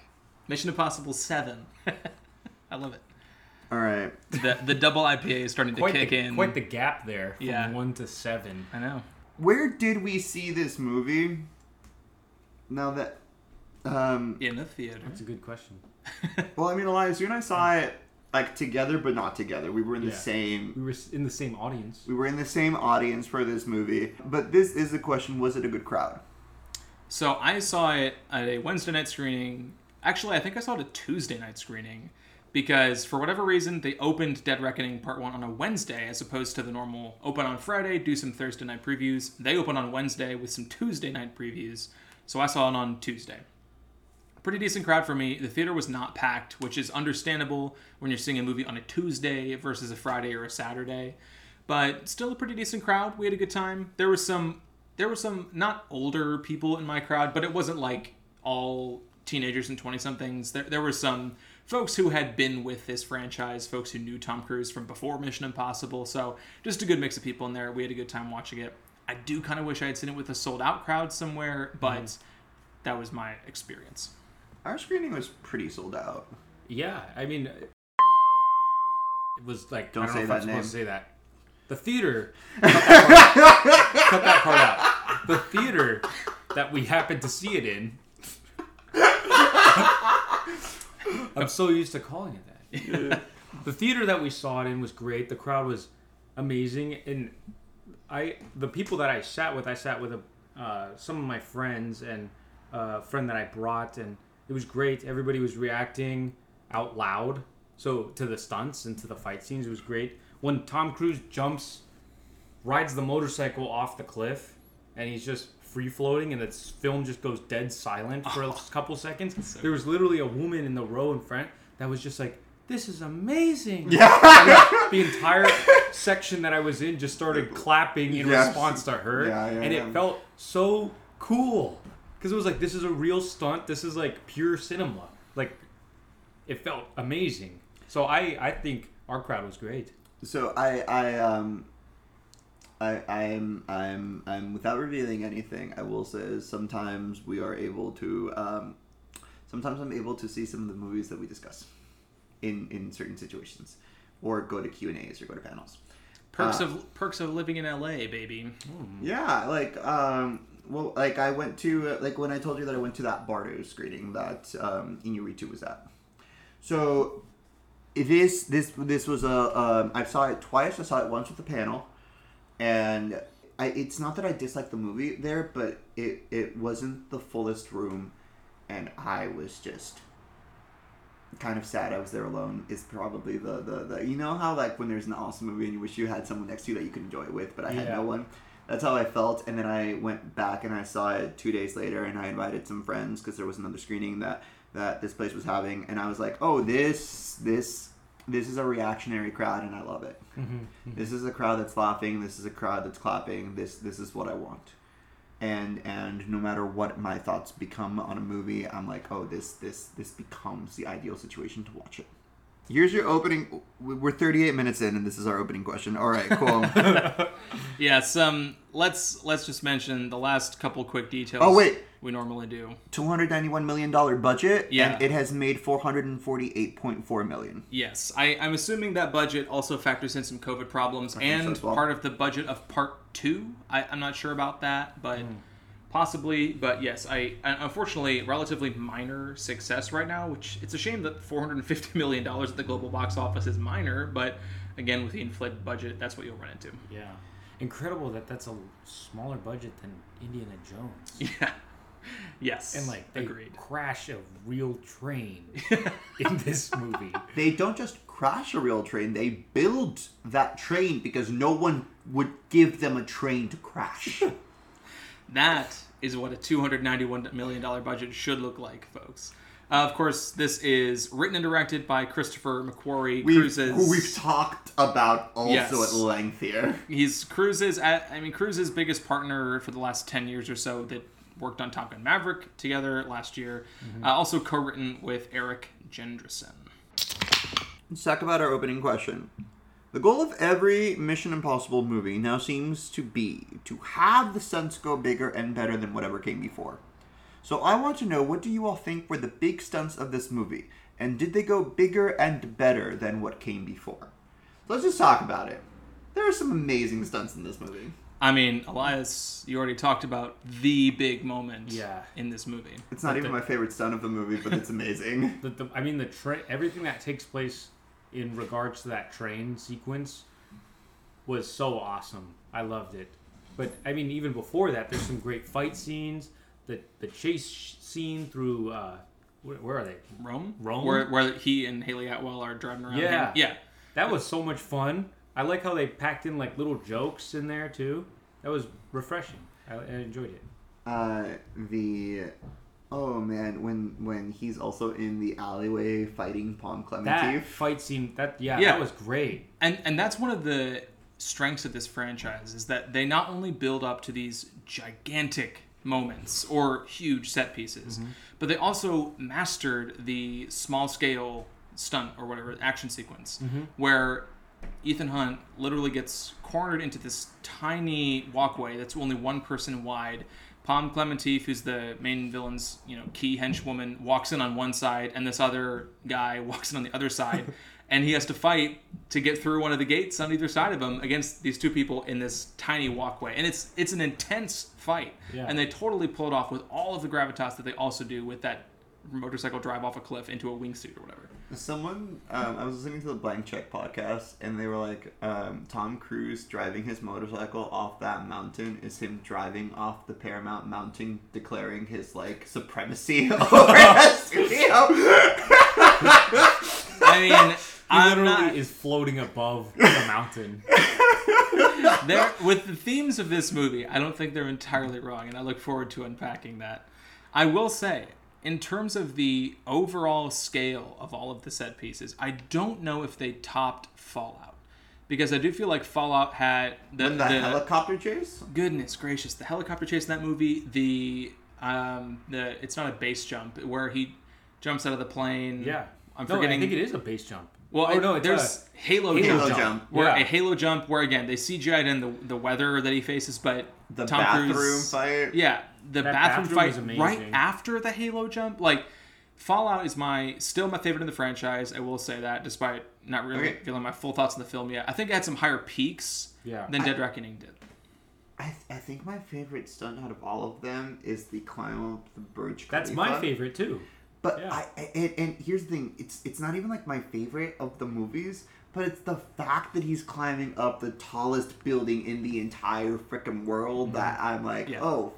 Mission Impossible Seven. I love it. All right. The the double IPA is starting to kick the, in. quite the gap there from Yeah. one to seven. I know. Where did we see this movie? Now that, um, In the theater. That's a good question. well, I mean, Elias, you and I saw it like together, but not together. We were in the same. We were in the same audience. We were in the same audience for this movie. But this is the question: Was it a good crowd? So I saw it at a Wednesday night screening. Actually, I think I saw it a Tuesday night screening because for whatever reason they opened Dead Reckoning Part 1 on a Wednesday as opposed to the normal open on Friday, do some Thursday night previews. They open on Wednesday with some Tuesday night previews. So I saw it on Tuesday. Pretty decent crowd for me. The theater was not packed, which is understandable when you're seeing a movie on a Tuesday versus a Friday or a Saturday. But still a pretty decent crowd. We had a good time. There was some there were some not older people in my crowd, but it wasn't like all teenagers and 20 somethings. There, there were some folks who had been with this franchise, folks who knew Tom Cruise from before Mission Impossible. So just a good mix of people in there. We had a good time watching it. I do kind of wish I had seen it with a sold out crowd somewhere, but Mm-hmm. that was my experience. Our screening was pretty sold out. Yeah, I mean, it was like Don't I don't say know if that I'm supposed name. to say that. The theater. cut, that part, cut that part out. The theater that we happened to see it in. I'm so used to calling it that. the theater that we saw it in was great. The crowd was amazing, and I the people that I sat with, I sat with a, uh, some of my friends and a friend that I brought, and it was great. Everybody was reacting out loud, so to the stunts and to the fight scenes, it was great. When Tom Cruise jumps, rides the motorcycle off the cliff, and he's just free floating, and the film just goes dead silent for a couple seconds. There was literally a woman in the row in front that was just like, "This is amazing." Yeah. the entire section that I was in just started clapping in Yes. response to her, Yeah, yeah, and yeah. it felt so cool because it was like this is a real stunt. This is like pure cinema. Like it felt amazing. So I I think our crowd was great. So I I um I I'm I'm I'm without revealing anything. I will say is sometimes we are able to um sometimes I'm able to see some of the movies that we discuss in in certain situations or go to Q and A's or go to panels. Perks Uh, of perks of living in LA, baby. Yeah, like um well like I went to like when I told you that I went to that Bardo screening that um Iñárritu was at. So this this this was a um, I saw it twice. I saw it once with the panel, and I, it's not that I disliked the movie there, but it it wasn't the fullest room, and I was just kind of sad I was there alone. Is probably the, the the you know how like when there's an awesome movie and you wish you had someone next to you that you could enjoy it with, but I had Yeah. no one. That's how I felt, and then I went back and I saw it two days later, and I invited some friends because there was another screening that that this place was having, and I was like, oh, this this this is a reactionary crowd, and I love it. Mm-hmm, mm-hmm. This is a crowd that's laughing. This is a crowd that's clapping. This this is what I want. And and no matter what my thoughts become on a movie, I'm like, oh, this this this becomes the ideal situation to watch it. Here's your opening. We're 38 minutes in, and this is our opening question. All right, cool. Yes. Um. Let's let's just mention the last couple quick details. Oh, wait. we normally do. 291 million dollar budget, Yeah. and it has made 448.4 million. Yes, I, I'm assuming that budget also factors in some COVID problems think so and as well. part of the budget of part two. I, I'm not sure about that, but Hmm. Possibly. But yes, I unfortunately relatively minor success right now. Which it's a shame that 450 million dollars at the global box office is minor, but again with the inflated budget, that's what you'll run into. Yeah, incredible that that's a smaller budget than Indiana Jones. Yeah. Yes. And like they agreed. crash a real train in this movie. They don't just crash a real train; they build that train because no one would give them a train to crash. That is what a $291 million budget should look like, folks. Uh, of course, this is written and directed by Christopher McQuarrie. We've, Cruises. who we've talked about also Yes. at length here. He's Cruise's. I mean, Cruise's biggest partner for the last ten years or so. That worked on Top Gun Maverick together last year. Uh, also co-written with Erik Jendresen. Let's talk about our opening question. The goal of every Mission Impossible movie now seems to be to have the stunts go bigger and better than whatever came before. So I want to know what do you all think were the big stunts of this movie? And did they go bigger and better than what came before? So let's just talk about it. There are some amazing stunts in this movie. I mean, Elias, you already talked about the big moment Yeah. in this movie. It's not But even the- my favorite stunt of the movie, but it's amazing. The, the, I mean, the tra- everything that takes place in regards to that train sequence was so awesome. I loved it. But I mean, even before that, there's some great fight scenes. the the chase scene through uh, where, where are they? Rome, Rome? where where he and Hayley Atwell are driving around. Yeah. him. yeah. That was so much fun. I like how they packed in like little jokes in there too. That was refreshing. I, I enjoyed it. Uh, the oh man, when when he's also in the alleyway fighting Pom Klementieff. That fight scene, that yeah, Yeah. that was great. and and that's one of the strengths of this franchise is that they not only build up to these gigantic moments or huge set pieces mm-hmm. but they also mastered the small scale stunt or whatever action sequence mm-hmm. where Ethan Hunt literally gets cornered into this tiny walkway that's only one person wide. Pom Klementieff, who's the main villain's, you know, key henchwoman, walks in on one side, and this other guy walks in on the other side, and he has to fight to get through one of the gates on either side of him against these two people in this tiny walkway, and it's it's an intense fight, Yeah. and they totally pull it off with all of the gravitas that they also do with that motorcycle drive off a cliff into a wingsuit or whatever. Someone, um, I was listening to the Blank Check podcast, and they were like, um, Tom Cruise driving his motorcycle off that mountain is him driving off the Paramount Mountain, declaring his like supremacy over the studio. I mean, He I'm literally not, is floating above the mountain. there with the themes of this movie i don't think they're entirely wrong and i look forward to unpacking that i will say in terms of the overall scale of all of the set pieces i don't know if they topped fallout because i do feel like fallout had the, the, the- helicopter chase. goodness gracious the helicopter chase in that movie the um the it's not a base jump where he jumps out of the plane Yeah. i'm No, forgetting I think it is a base jump. well, oh it- no, it's there's Halo, Halo jump, jump. jump. where Yeah. a Halo jump, where again they CGI'd in the the weather that he faces, but The Tom bathroom Cruise, fight. yeah, the That bathroom, bathroom fight was amazing. right after the Halo jump, like. Fallout is my still my favorite in the franchise. I will say that, despite not really Okay. feeling my full thoughts on the film yet. I think it had some higher peaks Yeah. than Dead Reckoning did. I, th- I think my favorite stunt out of all of them is the climb up the Burj Khalifa. That's my favorite too. But Yeah. I, I and, and here's the thing, it's it's not even like my favorite of the movies, but it's the fact that he's climbing up the tallest building in the entire freaking world mhm. that I'm like, Yeah. oh,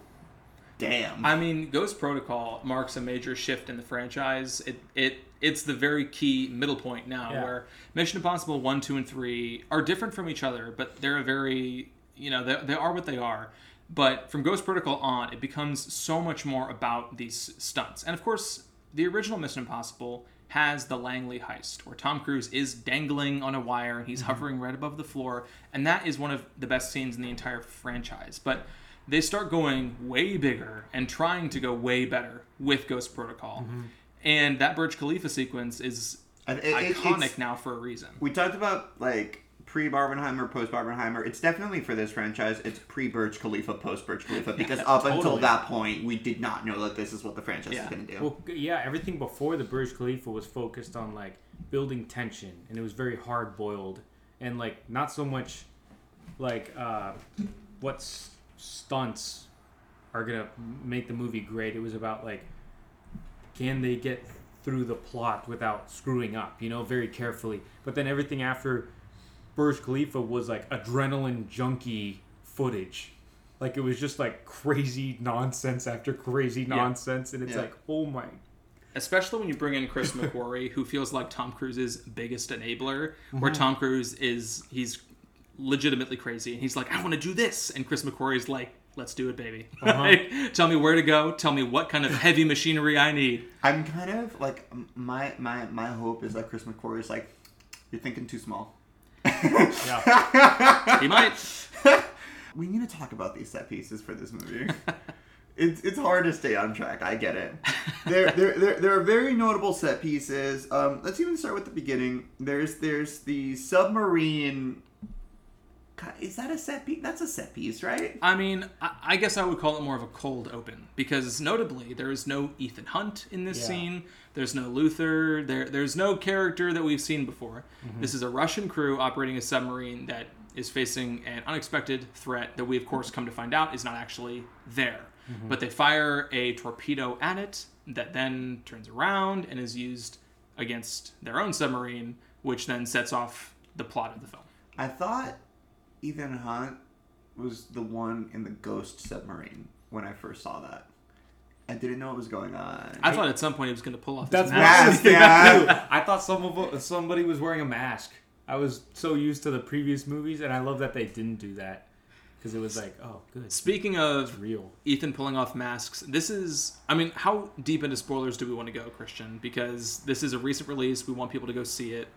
damn. I mean, Ghost Protocol marks a major shift in the franchise. It it it's the very key middle point now, Yeah. where Mission Impossible one, two, and three are different from each other, but they're a very you know they, they are what they are. But from Ghost Protocol on, it becomes so much more about these stunts, and of course, the original Mission Impossible has the Langley heist, where Tom Cruise is dangling on a wire and he's mm-hmm. hovering right above the floor, and that is one of the best scenes in the entire franchise. But they start going way bigger and trying to go way better with Ghost Protocol. Mm-hmm. And that Burj Khalifa sequence is it- iconic now for a reason. we talked about like pre Barbenheimer, post Barbenheimer. It's definitely for this franchise. It's pre Burj Khalifa, post Burj Khalifa, because up until that point, we did not know that this is what the franchise Yeah. is going to do. Well, yeah, everything before the Burj Khalifa was focused on like building tension, and it was very hard boiled, and like not so much like uh, what s- stunts are gonna make the movie great. It was about like can they get through the plot without screwing up, you know, very carefully. But then everything after Burj Khalifa was like adrenaline junkie footage. Like it was just like crazy nonsense after crazy nonsense, and it's Yeah. like, oh my Especially when you bring in Chris McQuarrie, who feels like Tom Cruise's biggest enabler, where mm-hmm. Tom Cruise is he's legitimately crazy and he's like, I want to do this, and Chris McQuarrie's like, Let's do it, baby. Uh-huh. Like, tell me where to go. Tell me what kind of heavy machinery I need. I'm kind of like my my my hope is that Chris McQuarrie is like, you're thinking too small. Yeah. He might. We need to talk about these set pieces for this movie. it's it's hard to stay on track. I get it. There there there, there are very notable set pieces. Um, let's even start with the beginning. There's there's the submarine. Is that a set piece? That's a set piece, right? I mean, I, I guess I would call it more of a cold open because notably there is no Ethan Hunt in this Yeah. scene. There's no Luther. There, there's no character that we've seen before. Mm-hmm. This is a Russian crew operating a submarine that is facing an unexpected threat that we, of course, come to find out is not actually there. Mm-hmm. But they fire a torpedo at it that then turns around and is used against their own submarine, which then sets off the plot of the film. I thought Ethan Hunt was the one in the ghost submarine when I first saw that. I didn't know what was going on. I thought at some point he was going to pull off That's his what I mask. Yeah. I thought some of somebody was wearing a mask. I was so used to the previous movies, and I love that they didn't do that because it was like, oh, good, Speaking of real. Ethan pulling off masks. This is, I mean, how deep into spoilers do we want to go, Christian? Because this is a recent release. We want people to go see it.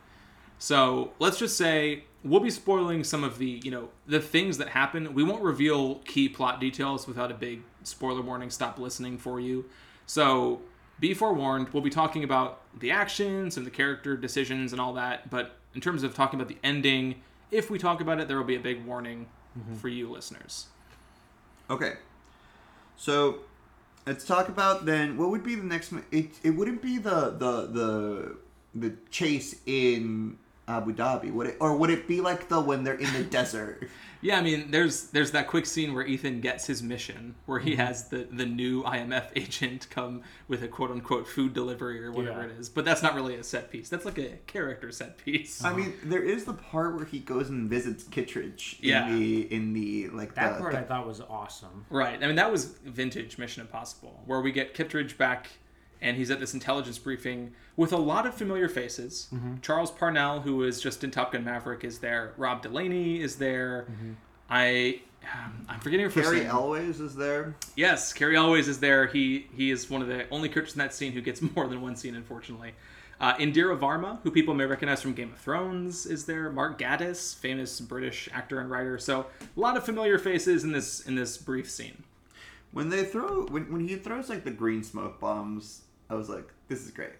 So let's just say we'll be spoiling some of the, you know, the things that happen. We won't reveal key plot details without a big spoiler warning. Stop listening for you. So be forewarned. We'll be talking about the actions and the character decisions and all that. But in terms of talking about the ending, if we talk about it, there will be a big warning mm-hmm. for you listeners. Okay. So let's talk about then what would be the next it it wouldn't be the the the the chase in Abu Dhabi, would it? Or would it be like the when they're in the desert? Yeah, I mean, there's there's that quick scene where Ethan gets his mission, where Mm-hmm. he has the the new IMF agent come with a quote unquote food delivery or whatever Yeah. it is. But that's not really a set piece. That's like a character set piece. I mean, there is the part where he goes and visits Kittridge in Yeah. the in the like That the, part the- I thought was awesome. Right. I mean, that was vintage Mission Impossible, where we get Kittridge back, and he's at this intelligence briefing with a lot of familiar faces. Mm-hmm. Charles Parnell, who was just in Top Gun Maverick, is there. Rob Delaney is there. Mm-hmm. I. um, I'm forgetting her first Cary name. Elwes is there. Yes, Cary Elwes is there. He he is one of the only characters in that scene who gets more than one scene, unfortunately. Uh, Indira Varma, who people may recognize from Game of Thrones, is there. Mark Gatiss, famous British actor and writer. So a lot of familiar faces in this in this brief scene. When they throw when when he throws like the green smoke bombs, I was like, this is great.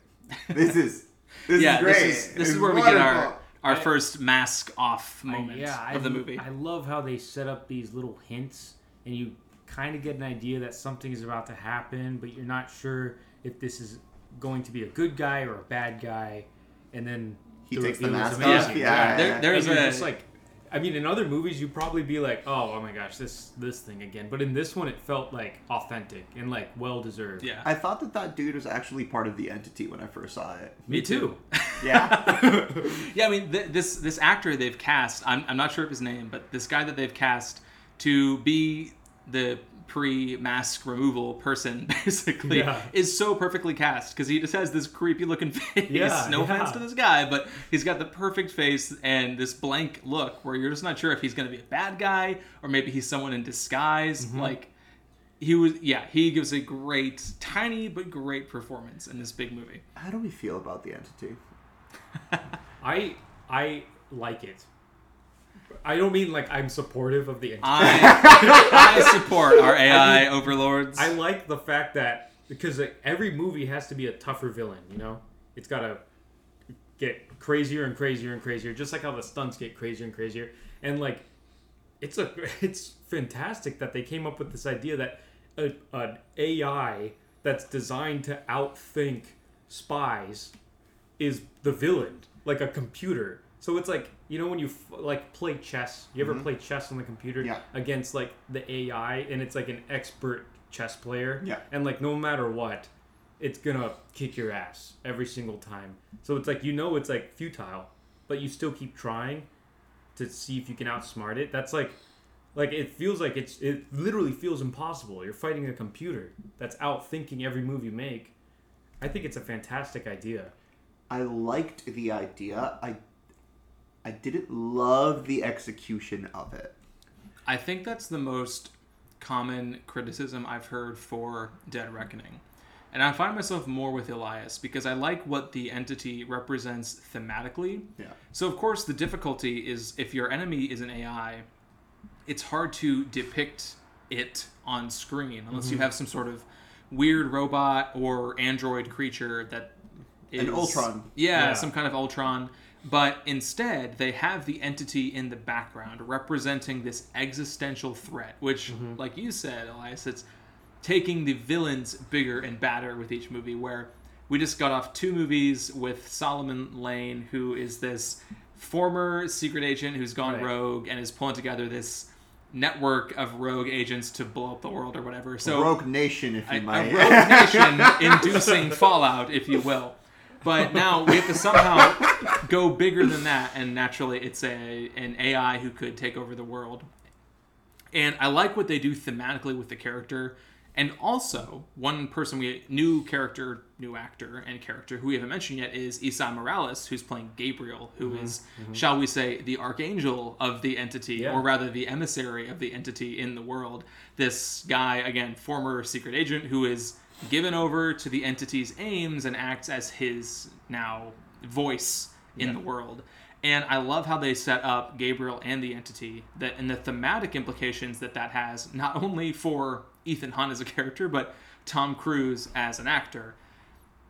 This is this yeah, is great. this is this is It's where we get our our I- first mask off I- moment yeah, of the movie. I love how they set up these little hints, and you kind of get an idea that something is about to happen, but you're not sure if this is going to be a good guy or a bad guy, and then He takes the reveal is mask amazing. off, yeah. There- there's a- just like, I mean, in other movies, you'd probably be like, oh, oh my gosh, this this thing again. But in this one, it felt like authentic and like well deserved. yeah, I thought that that dude was actually part of the entity when I first saw it. me too. Yeah. yeah. I mean, th- this this actor they've cast. I'm I'm not sure of his name, but this guy that they've cast to be the pre-mask removal person basically Yeah. is so perfectly cast because he just has this creepy looking face. Yeah, no offense to this guy, but he's got the perfect face and this blank look where you're just not sure if he's going to be a bad guy or maybe he's someone in disguise. Mm-hmm. Like he was, yeah, he gives a great, tiny but great performance in this big movie. How do we feel about the entity? I I like it. I don't mean like I'm supportive of the entity. I, I support our AI I mean, overlords. I like the fact that because like, every movie has to be a tougher villain, you know? It's got to get crazier and crazier and crazier, just like how the stunts get crazier and crazier. And like it's a it's fantastic that they came up with this idea that a, an AI that's designed to outthink spies is the villain, like a computer. So it's like you know when you f- like play chess. You ever Mhm. play chess on the computer Yeah. against like the AI, and it's like an expert chess player. Yeah. And like no matter what, it's gonna kick your ass every single time. So it's like you know it's like futile, but you still keep trying to see if you can outsmart it. That's like like it feels like it's it literally feels impossible. You're fighting a computer that's outthinking every move you make. I think it's a fantastic idea. I liked the idea. I I didn't love the execution of it. I think that's the most common criticism I've heard for Dead Reckoning. And I find myself more with Elias because I like what the entity represents thematically. Yeah. So, of course, the difficulty is if your enemy is an AI, it's hard to depict it on screen unless you mm-hmm. have some sort of weird robot or android creature that is. An Ultron. Yeah, Yeah. some kind of Ultron. But instead, they have the entity in the background representing this existential threat, which, mm-hmm. like you said, Elias, it's taking the villains bigger and badder with each movie. Where we just got off two movies with Solomon Lane, who is this former secret agent who's gone Right. rogue and is pulling together this network of rogue agents to blow up the world or whatever. So Rogue Nation, if a, you a might. rogue nation inducing fallout, if you will. But now we have to somehow go bigger than that, and naturally, it's a an AI who could take over the world. And I like what they do thematically with the character, And also, one person we new character, new actor and character who we haven't mentioned yet is Esai Morales, who's playing Gabriel, who Mm-hmm. is, shall we say, the archangel of the entity, Yeah. or rather the emissary of the entity in the world. This guy, again, former secret agent who is given over to the entity's aims and acts as his now voice in Yeah. the world. And I love how they set up Gabriel and the entity that and the thematic implications that that has not only for Ethan Hunt as a character but Tom Cruise as an actor.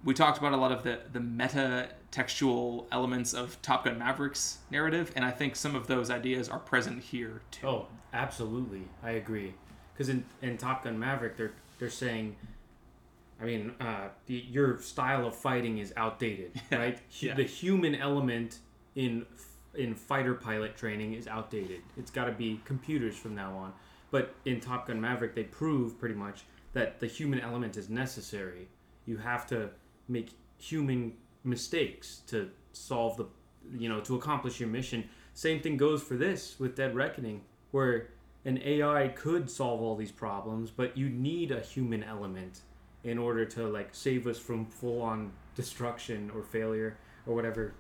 We talked about a lot of the the meta textual elements of Top Gun Maverick's narrative and I think some of those ideas are present here too. Oh, absolutely. I agree. Because in, in Top Gun Maverick, they're they're saying, I mean, uh, the, your style of fighting is outdated, right? Yeah. The human element in in fighter pilot training is outdated. It's got to be computers from now on. But in Top Gun Maverick, they prove pretty much that the human element is necessary. You have to make human mistakes to solve the, you know, to accomplish your mission. Same thing goes for this with Dead Reckoning, where an AI could solve all these problems, but you need a human element in order to like save us from full on destruction or failure or whatever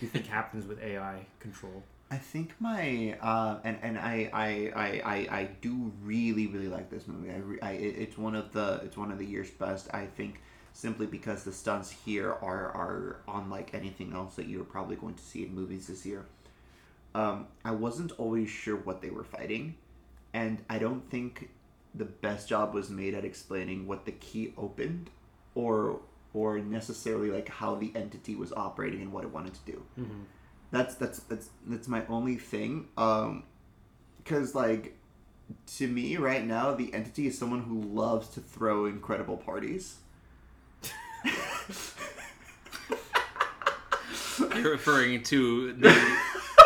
you think happens with AI control. I think my uh, and and I, I I I I do really really like this movie. I, re- I it's one of the it's one of the year's best. I think simply because the stunts here are are unlike anything else that you're probably going to see in movies this year. Um, I wasn't always sure what they were fighting, and I don't think the best job was made at explaining what the key opened, or or necessarily like how the entity was operating and what it wanted to do that's that's that's that's my only thing um because like to me right now the entity is someone who loves to throw incredible parties You're referring to the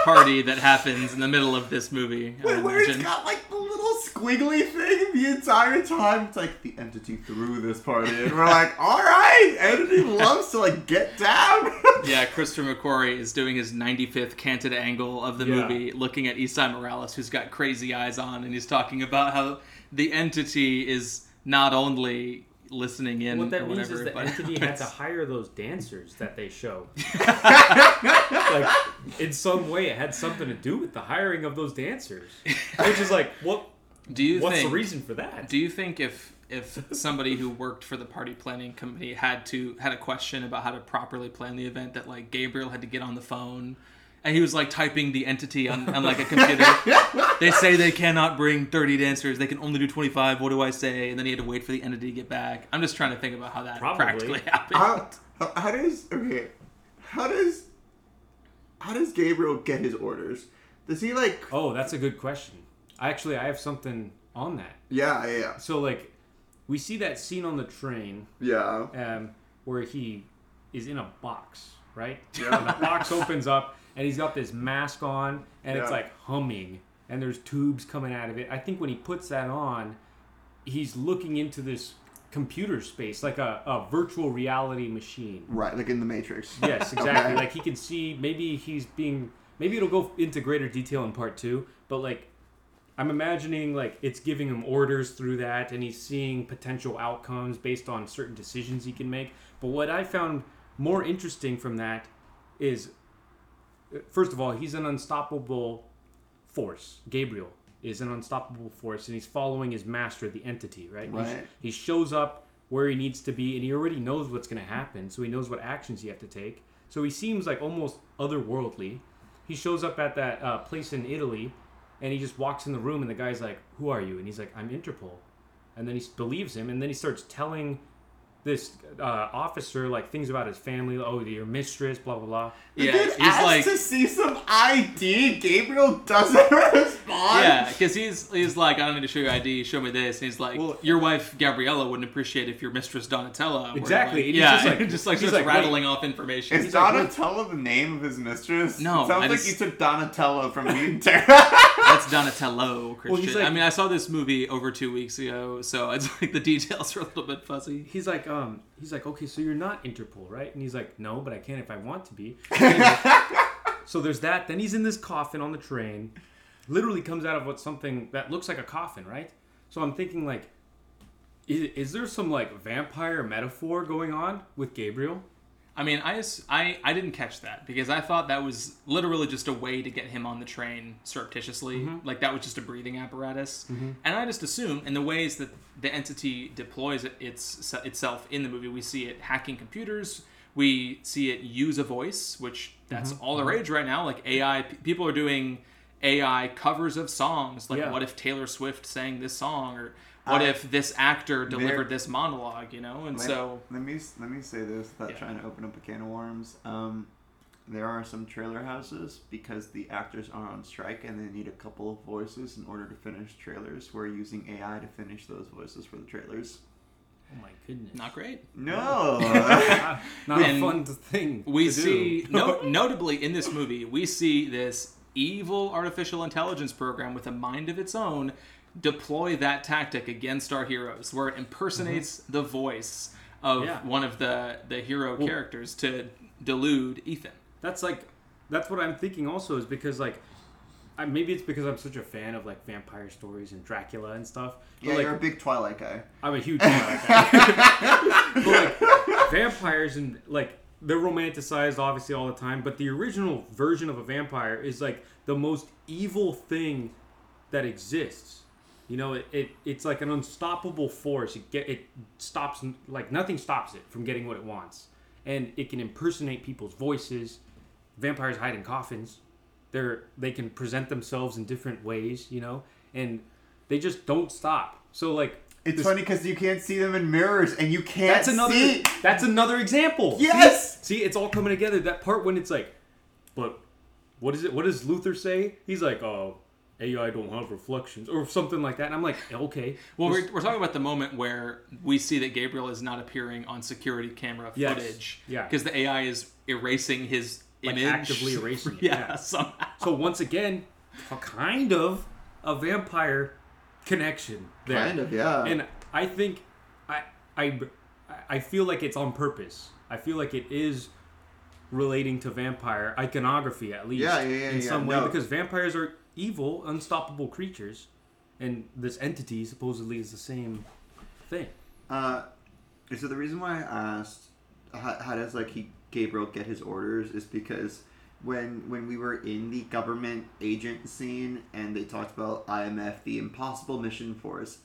party that happens in the middle of this movie. I Wait, where it's imagine. got like the little squiggly thing the entire time it's like the entity threw this party and we're like all right entity loves to like get down Yeah, Christopher McQuarrie is doing his 95th canted angle of the Yeah. movie, looking at Esai Morales, who's got crazy eyes on, and he's talking about how the entity is not only listening in What or that means whatever, is the entity had to hire those dancers that they show. like in some way, it had something to do with the hiring of those dancers, which is like, what? Do you What's think? the reason for that? Do you think if if somebody who worked for the party planning company had to had a question about how to properly plan the event, that like Gabriel had to get on the phone and he was like typing the entity on, on like a computer. they say they cannot bring 30 dancers; they can only do 25. What do I say? And then he had to wait for the entity to get back. I'm just trying to think about how that Probably. practically happened. how, how, how does okay how does how does gabriel get his orders does he like oh, that's a good question. Actually, I have something on that. yeah yeah So like, we see that scene on the train yeah um, where he is in a box, right? Yeah. And the box opens up, and he's got this mask on, and it's like humming, and there's tubes coming out of it. I think when he puts that on, he's looking into this computer space, like a, a virtual reality machine. Right, like in the Matrix. Yes, exactly. Okay. Like he can see. Maybe he's being. Maybe it'll go into greater detail in part two. But like, I'm imagining like it's giving him orders through that, and he's seeing potential outcomes based on certain decisions he can make. But what I found more interesting from that is, first of all, he's an unstoppable force. Gabriel is an unstoppable force, and he's following his master, the entity. Right. Right. he shows up where he needs to be and he already knows what's going to happen so he knows what actions he have to take so he seems like almost otherworldly he shows up at that uh, place in italy and he just walks in the room and the guy's like who are you? And he's like i'm interpol. And then he believes him and then he starts telling this uh, officer like things about his family oh your mistress blah blah blah The yeah, dude he's asks like, to see some ID. Gabriel doesn't respond. yeah, because he's he's like, I don't need to show you ID. Show me this. And he's like, Well- your wife Gabriella wouldn't appreciate if your mistress Donatella. were Exactly, like- yeah, just like- just like he's starts like, rattling off information. Is He's like, Donatello the name of his mistress? No, It sounds I like just- you took Donatello from Mutant Terror. That's Donatello, Christian. he's like- I mean, I saw this movie over two weeks ago, so it's like the details are a little bit fuzzy. he's like um he's like okay so you're not interpol right? And he's like no but i can if i want to be. So there's that. Then he's in this coffin on the train. Literally comes out of what something that looks like a coffin right? So i'm thinking like Is, is there some like vampire metaphor going on with Gabriel? I mean, I, I I didn't catch that because I thought that was literally just a way to get him on the train surreptitiously. Mm-hmm. Like that was just a breathing apparatus. And I just assume in the ways that the entity deploys it, its itself in the movie, we see it hacking computers. We see it use a voice, which that's Mm-hmm. all the rage right now. Like AI, p- people are doing AI covers of songs. Like, Yeah. what if Taylor Swift sang this song, or what I- if this actor delivered this monologue? You know, and Let- so let me let me say this without Yeah. trying to open up a can of worms. Um, there are some trailer houses because the actors are on strike and they need a couple of voices in order to finish trailers. We're using AI to finish those voices for the trailers. Oh my goodness. not great. No. not, not a fun thing. we to do. see no, notably in this movie we see this evil artificial intelligence program with a mind of its own deploy that tactic against our heroes where it impersonates the voice of Mm-hmm. Yeah. one of the the hero Well- characters to delude ethan that's like that's what I'm thinking also is because like I, maybe it's because I'm such a fan of like vampire stories and Dracula and stuff. But, yeah, like, you're a big Twilight guy. I'm a huge Twilight guy. but like vampires and like they're romanticized obviously all the time, but the original version of a vampire is like the most evil thing that exists. You know, it, it it's like an unstoppable force. It get it stops like nothing stops it from getting what it wants, and it can impersonate people's voices. Vampires hide in coffins. They're they can present themselves in different ways. You know, and they just don't stop. So like It's this- funny because you can't see them in mirrors and you can't that's another. see. That's another example. See? Yes! See, it's all coming together. That part when it's like, but what is it? What does Luther say? He's like, oh, AI don't have reflections or something like that. And I'm like, okay. well we're, we're talking about the moment where we see that gabriel is not appearing on security camera Yes. footage Yeah. because the ai is erasing his Like, image actively erasing it, yeah, yeah. somehow so once again, a kind of a vampire connection there. Kind of, yeah. and I think I I I feel like it's on purpose. I feel like it is relating to vampire iconography at least Yeah, yeah, yeah, in yeah, some way no. because vampires are evil, unstoppable creatures, and this entity supposedly is the same thing. Uh, so the reason why I asked how, how does like he Gabriel get his orders is because when when we were in the government agent scene and they talked about IMF, the Impossible Mission Force,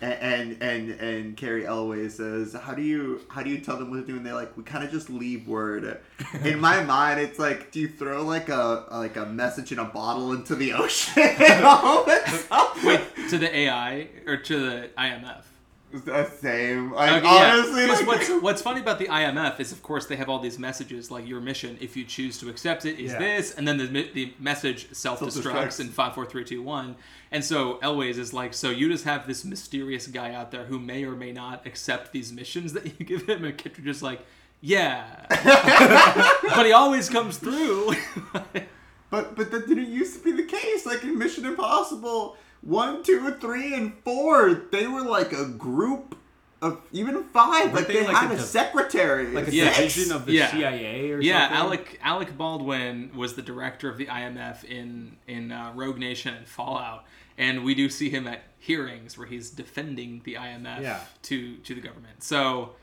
and and and, and Cary Elway says, "How do you how do you tell them what to do?" And they're like, "We kind of just leave word." In my mind, it's like, do you throw like a like a message in a bottle into the ocean and all that stuff? wait to the ai or to the imf the same. Like, Okay, yeah. like, what's what's funny about the IMF is, of course, they have all these messages like your mission, if you choose to accept it, is Yeah. this, and then the the message self destructs in five, four, three, two, one. And so Elwes is like, so you just have this mysterious guy out there who may or may not accept these missions that you give him, and Kipper just like, yeah, but he always comes through. But but that didn't used to be the case. Like in Mission Impossible one, two, three, and four, they were like a group of even 5 like they they, like had a a, div- secretary. Like a Yeah. division of the Yeah. CIA or yeah, something. Alec Alec Baldwin was the director of the IMF in in uh, Rogue Nation and Fallout, and we do see him at hearings where he's defending the IMF Yeah. to to the government. So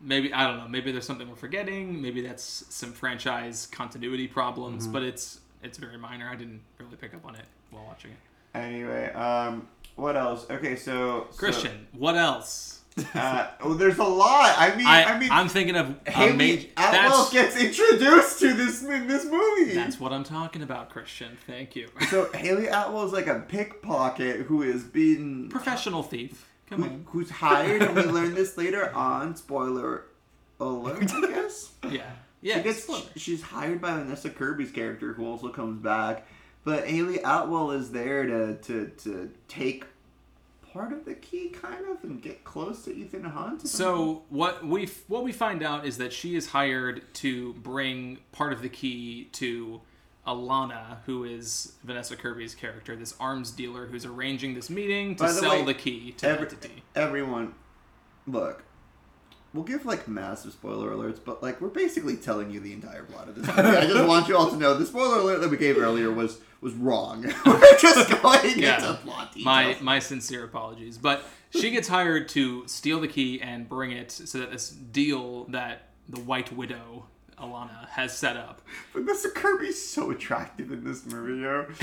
maybe I don't know. Maybe there's something we're forgetting. Maybe that's some franchise continuity problems, Mm-hmm. but it's it's very minor. I didn't really pick up on it while watching it. Anyway, um, what else? Okay, so so, Christian, what else? uh, oh, there's a lot. I mean, I, I, mean, I'm thinking of Hayley major. Atwell gets introduced to this in this movie. that's what I'm talking about, Christian. Thank you. so Hayley Atwell is like a pickpocket who is being Professional thief. Come who, on. who's hired, and we learn this later on. Spoiler alert, I guess. Yeah. Yeah. She gets, she's hired by Vanessa Kirby's character, who also comes back. But Hayley Atwell is there to, to, to take part of the key, kind of, and get close to Ethan Hunt. So what we what we find out is that she is hired to bring part of the key to Alana, who is Vanessa Kirby's character, this arms dealer who's arranging this meeting to the sell way, the key to every- entity. everyone, look, we'll give like massive spoiler alerts, but like we're basically telling you the entire plot of this movie. I just want you all to know the spoiler alert that we gave earlier was was wrong. we're just going Yeah. into plot details. My my sincere apologies, but she gets hired to steal the key and bring it so that this deal that the White Widow Alana has set up. Vanessa Kirby's so attractive in this movie, yo.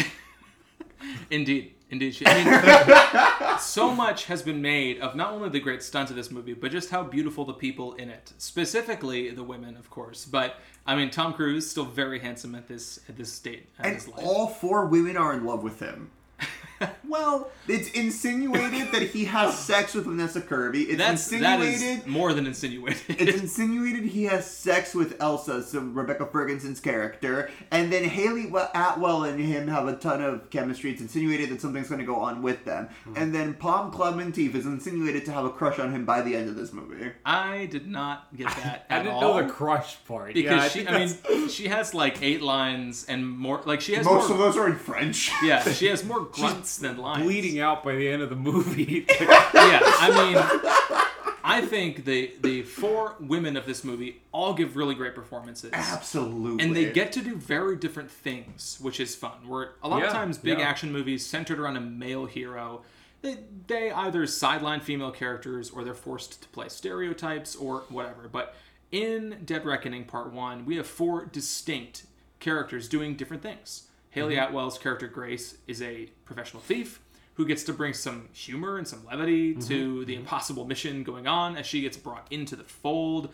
Indeed, indeed. She, I mean, so much has been made of not only the great stunts of this movie, but just how beautiful the people in it. Specifically, the women, of course. But I mean, Tom Cruise is still very handsome at this at this state of And his life. all four women are in love with him. well, It's insinuated that he has sex with Vanessa Kirby. It's that's insinuated. is more than insinuated. It's insinuated he has sex with Ilsa, so Rebecca Ferguson's character, and then Hayley Atwell and him have a ton of chemistry. It's insinuated that something's going to go on with them, Hmm. and then Pom club Klementieff is insinuated to have a crush on him by the end of this movie. I did not get that I at didn't all. know the crush part. because yeah, she, I mean, she has like eight lines and more. Like she has Most more. of those are in French. yeah, she has more grunts than lines. bleeding out by the end of the movie. yeah, I mean, I think the the four women of this movie all give really great performances. Absolutely. And they get to do very different things, which is fun. Where a lot of times big yeah. action movies centered around a male hero, they, they either sideline female characters or they're forced to play stereotypes or whatever. But in Dead Reckoning Part 1, we have four distinct characters doing different things. Hayley Mm-hmm. Atwell's character Grace is a professional thief who gets to bring some humor and some levity Mm-hmm. to the impossible mission going on as she gets brought into the fold.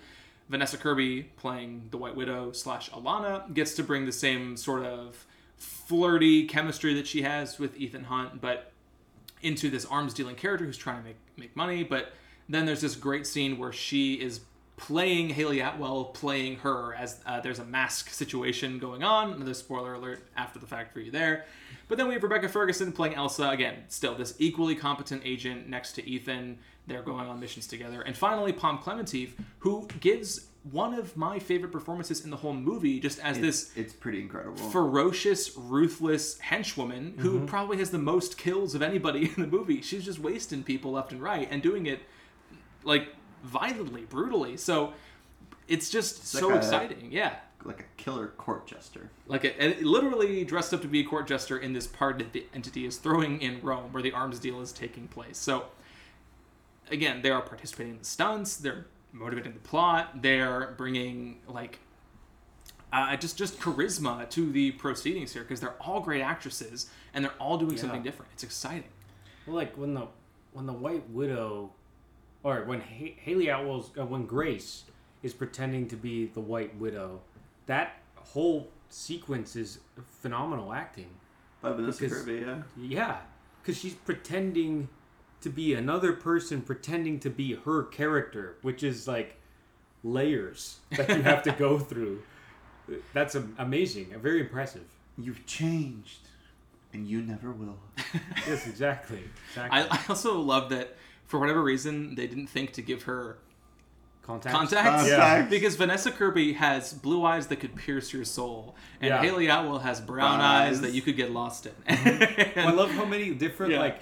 Vanessa Kirby, playing the White Widow slash Alana, gets to bring the same sort of flirty chemistry that she has with Ethan Hunt, but into this arms dealing character who's trying to make make money. But then there's this great scene where she is playing Hayley Atwell, playing her as uh, there's a mask situation going on. Another spoiler alert after the fact for you there. But then we have Rebecca Ferguson playing Ilsa again, still this equally competent agent next to Ethan. They're going on missions together. And finally, Pom Klementieff, who gives one of my favorite performances in the whole movie, just as this It's pretty incredible. ferocious, ruthless henchwoman who Mm-hmm. probably has the most kills of anybody in the movie. She's just wasting people left and right and doing it like violently, brutally. So it's just so like a- exciting. Yeah. like a killer court jester. Like it, and literally dressed up to be a court jester in this part that the entity is throwing in Rome, where the arms deal is taking place. So, again, they are participating in the stunts. They're motivating the plot. They're bringing like uh, just just charisma to the proceedings here because they're all great actresses and they're all doing something different. It's exciting. Well, like when the when the White Widow, or when ha- Hayley Atwell's uh, when Grace is pretending to be the White Widow, that whole sequence is phenomenal acting. By Vanessa Because- Kirby, yeah. Yeah, because she's pretending to be another person, pretending to be her character, which is like layers that you have to go through. That's am- amazing, very impressive. You've changed, and you never will. Yes, exactly. Exactly. I, I also love that for whatever reason they didn't think to give her Contacts. contacts. Yeah. Because Vanessa Kirby has blue eyes that could pierce your soul, and Yeah. Hayley Atwell has brown Brown eyes eyes. that you could get lost in. Mm-hmm. I love how many different Yeah. like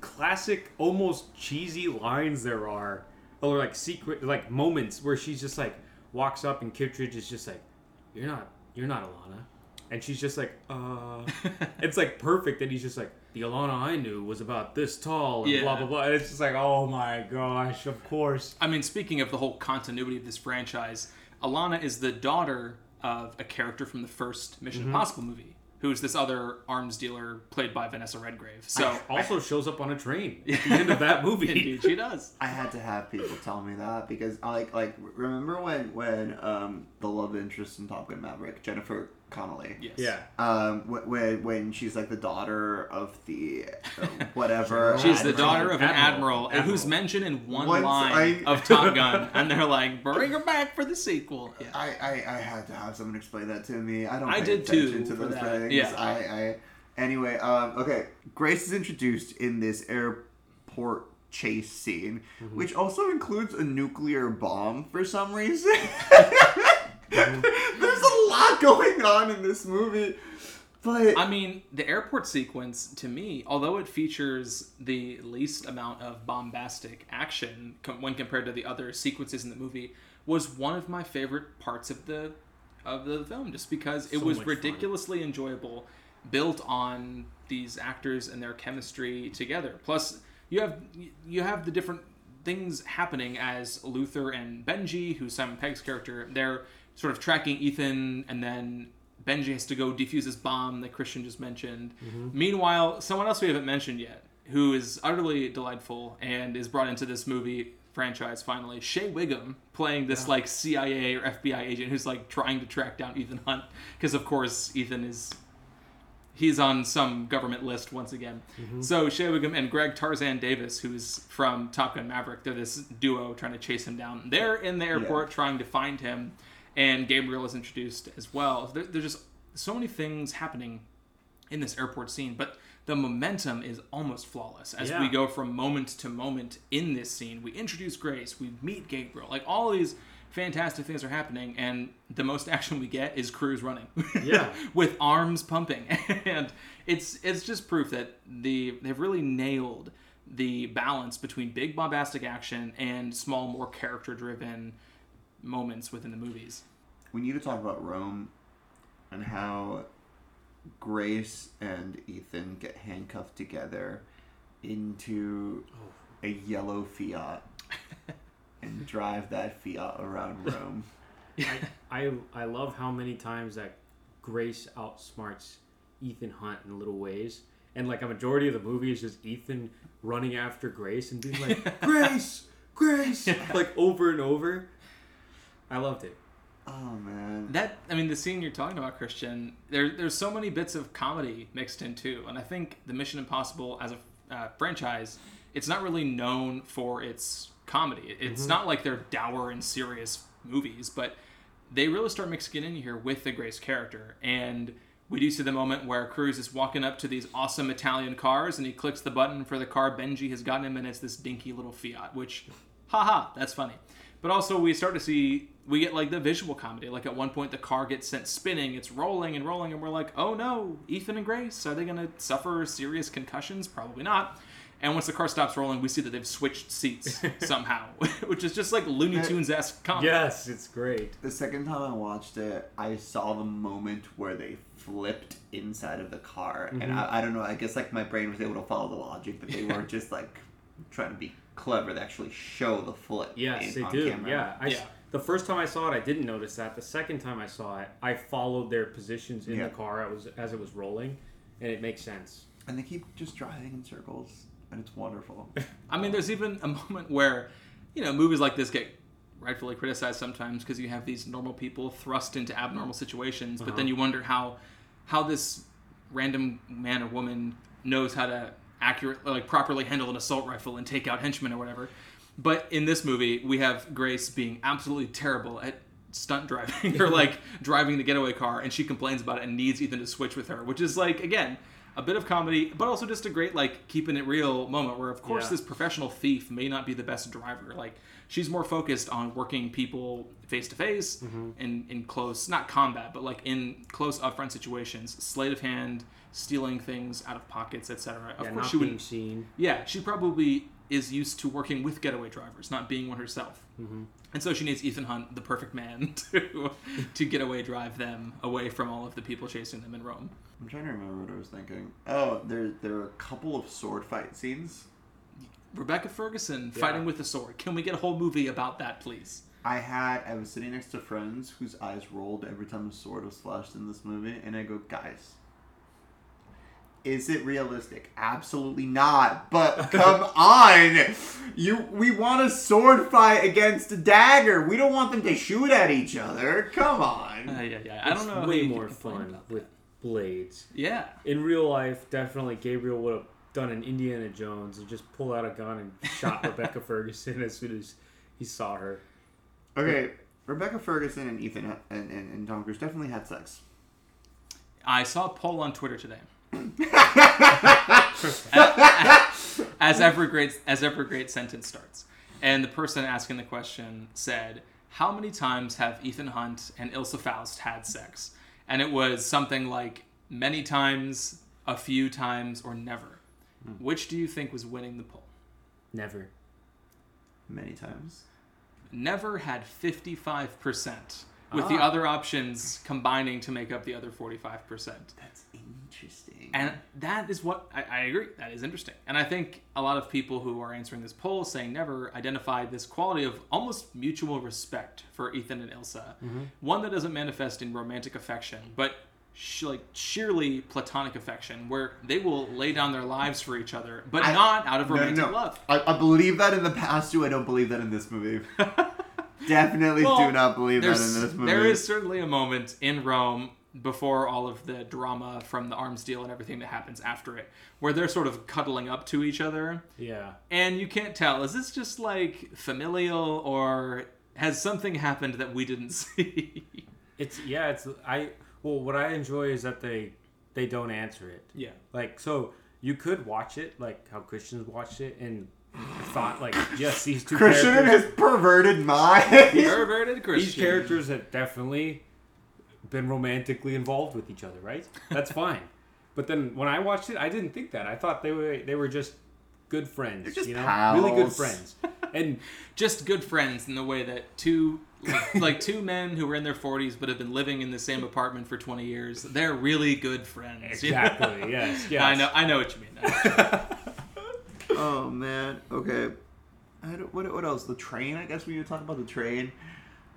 classic, almost cheesy lines there are, or like secret like moments where she's just like walks up and Kittridge is just like, "You're not, you're not Alana," and she's just like, "Uh," it's like perfect, and he's just like, "The Alana I knew was about this tall," and Yeah. blah blah blah. And it's just like, "Oh my gosh, of course." I mean, speaking of the whole continuity of this franchise, Alana is the daughter of a character from the first Mission Mm-hmm. Impossible movie, who's this other arms dealer played by Vanessa Redgrave. So, Also shows up on a train at the end of that movie. indeed, she does. I had to have people tell me that because I like like remember when when um the love interest in Top Gun Maverick Jennifer Connelly Yes. Yeah. um when when she's like the daughter of the uh, whatever She's the daughter of an admiral, Admiral. and who's mentioned in one Once line I- of Top Gun, and they're like, "Bring her back for the sequel." Yeah. I, I, I had to have someone explain that to me. I don't. I pay did too, attention to for those that. things. Yeah. I, I. Anyway, um, okay. Grace is introduced in this airport chase scene, Mm-hmm. which also includes a nuclear bomb for some reason. Mm-hmm. There's a lot going on in this movie, but I mean, the airport sequence to me, although it features the least amount of bombastic action com- when compared to the other sequences in the movie, was one of my favorite parts of the of the film, just because it So was much fun. ridiculously enjoyable, built on these actors and their chemistry together. Plus, you have you have the different things happening as Luther and Benji, who's Simon Pegg's character, they're sort of tracking Ethan, and then Benji has to go defuse this bomb that Christian just mentioned. Mm-hmm. Meanwhile, someone else we haven't mentioned yet, who is utterly delightful and is brought into this movie franchise finally, Shea Whigham playing this like CIA or FBI agent who's like trying to track down Ethan Hunt because of course Ethan is he's on some government list once again. Mm-hmm. So Shea Whigham and Greg Tarzan Davis, who's from Top Gun Maverick, they're this duo trying to chase him down. They're in the airport trying to find him, and Gabriel is introduced as well. There, there's just so many things happening in this airport scene, but the momentum is almost flawless as we go from moment to moment in this scene. We introduce Grace, we meet Gabriel, like all these fantastic things are happening, and the most action we get is Cruise running, Yeah. with arms pumping, and it's it's just proof that the they've really nailed the balance between big bombastic action and small, more character driven moments within the movies. we need to talk about Rome and how Grace and Ethan get handcuffed together into a yellow Fiat and drive that Fiat around Rome. I, I I love how many times that Grace outsmarts Ethan Hunt in little ways. And like a majority of the movie is just Ethan running after Grace and being like, Grace, Grace, like over and over. I loved it. Oh man. That I mean, the scene you're talking about, Christian. There, there's so many bits of comedy mixed in too, and I think the Mission Impossible as a uh, franchise, it's not really known for its comedy. It's not like they're dour and serious movies, but they really start mixing it in here with the Grace character, and we do see the moment where Cruise is walking up to these awesome Italian cars, and he clicks the button for the car Benji has gotten him, and it's this dinky little Fiat, which, haha, that's funny. But also, we start to see we get like the visual comedy. Like at one point, the car gets sent spinning, it's rolling and rolling, and we're like, oh no, Ethan and Grace, are they going to suffer serious concussions? Probably not. And once the car stops rolling, we see that they've switched seats somehow, which is just like Looney Tunes esque comedy. Yes, it's great. The second time I watched it, I saw the moment where they flipped inside of the car, and mm-hmm. I, I don't know. I guess like my brain was able to follow the logic that they weren't just like trying to be clever. They actually show the flip. Yes, in- they on do. camera. Yeah. I s- Yeah. The first time I saw it, I didn't notice that. The second time I saw it, I followed their positions in Yeah. the car as, was, as it was rolling, and it makes sense. and they keep just driving in circles, and it's wonderful. I mean, there's even a moment where, you know, movies like this get rightfully criticized sometimes because you have these normal people thrust into abnormal situations, but then uh-huh. you wonder how how this random man or woman knows how to accurately, like, properly handle an assault rifle and take out henchmen or whatever. But in this movie, we have Grace being absolutely terrible at stunt driving or like driving the getaway car, and she complains about it and needs Ethan to switch with her, which is like again a bit of comedy, but also just a great like keeping it real moment where of course Yeah. this professional thief may not be the best driver. Like she's more focused on working people face to face and in close not combat, but like in close upfront situations, sleight of hand, stealing things out of pockets, etc. Of yeah, course not she being would seen. yeah, she probably is used to working with getaway drivers, not being one herself. Mm-hmm. And so she needs Ethan Hunt, the perfect man, to to getaway drive them away from all of the people chasing them in Rome. I'm trying to remember what I was thinking. Oh, there there are a couple of sword fight scenes. Rebecca Ferguson Yeah. fighting with a sword. Can we get a whole movie about that, please? I had I was sitting next to friends whose eyes rolled every time a sword was flashed in this movie, and I go, guys, is it realistic? Absolutely not. But come on, you we want a sword fight against a dagger. We don't want them to shoot at each other. Come on. Uh, yeah, yeah. I don't It's know. Way more fun with blades. Yeah. In real life, definitely Gabriel would have done an Indiana Jones and just pulled out a gun and shot Rebecca Ferguson as soon as he saw her. Okay, Rebecca Ferguson and Ethan and, and, and Tom Cruise definitely had sex. I saw a poll on Twitter today. as every great as every great sentence starts, and the person asking the question said, "How many times have Ethan Hunt and Ilsa Faust had sex?" And it was something like many times, a few times, or never. Which do you think was winning the poll? Never. Many times. Never had fifty five percent, with the Ah. other options combining to make up the other 45%. That's interesting. And that is what I, I agree. That is interesting. And I think a lot of people who are answering this poll saying never identify this quality of almost mutual respect for Ethan and Ilsa. Mm-hmm. One that doesn't manifest in romantic affection, but sh- like sheerly platonic affection, where they will lay down their lives for each other, but I- not out of No, no, romantic no. love. I, I believe that in the past too. I don't believe that in this movie. Definitely Well, do not believe that in this movie. there is certainly a moment in Rome before all of the drama from the arms deal and everything that happens after it, where they're sort of cuddling up to each other. Yeah. And you can't tell, is this just like familial or has something happened that we didn't see? It's yeah. It's I. Well, what I enjoy is that they they don't answer it. yeah. Like so, you could watch it like how Christians watched it and thought like yes, these two Christian and characters. his perverted mind. Perverted Christian. These characters have definitely been romantically involved with each other, right? That's fine. But then when I watched it, I didn't think that. I thought they were they were just good friends. They're just you know, really good friends. And Just good friends in the way that two, like, like two men who were in their 40s but have been living in the same apartment for 20 years, they're really good friends. you know? exactly, yes, yes. I know, I know what you mean. oh man. Okay. I don't, what what else? The train. I guess we were talking about the train.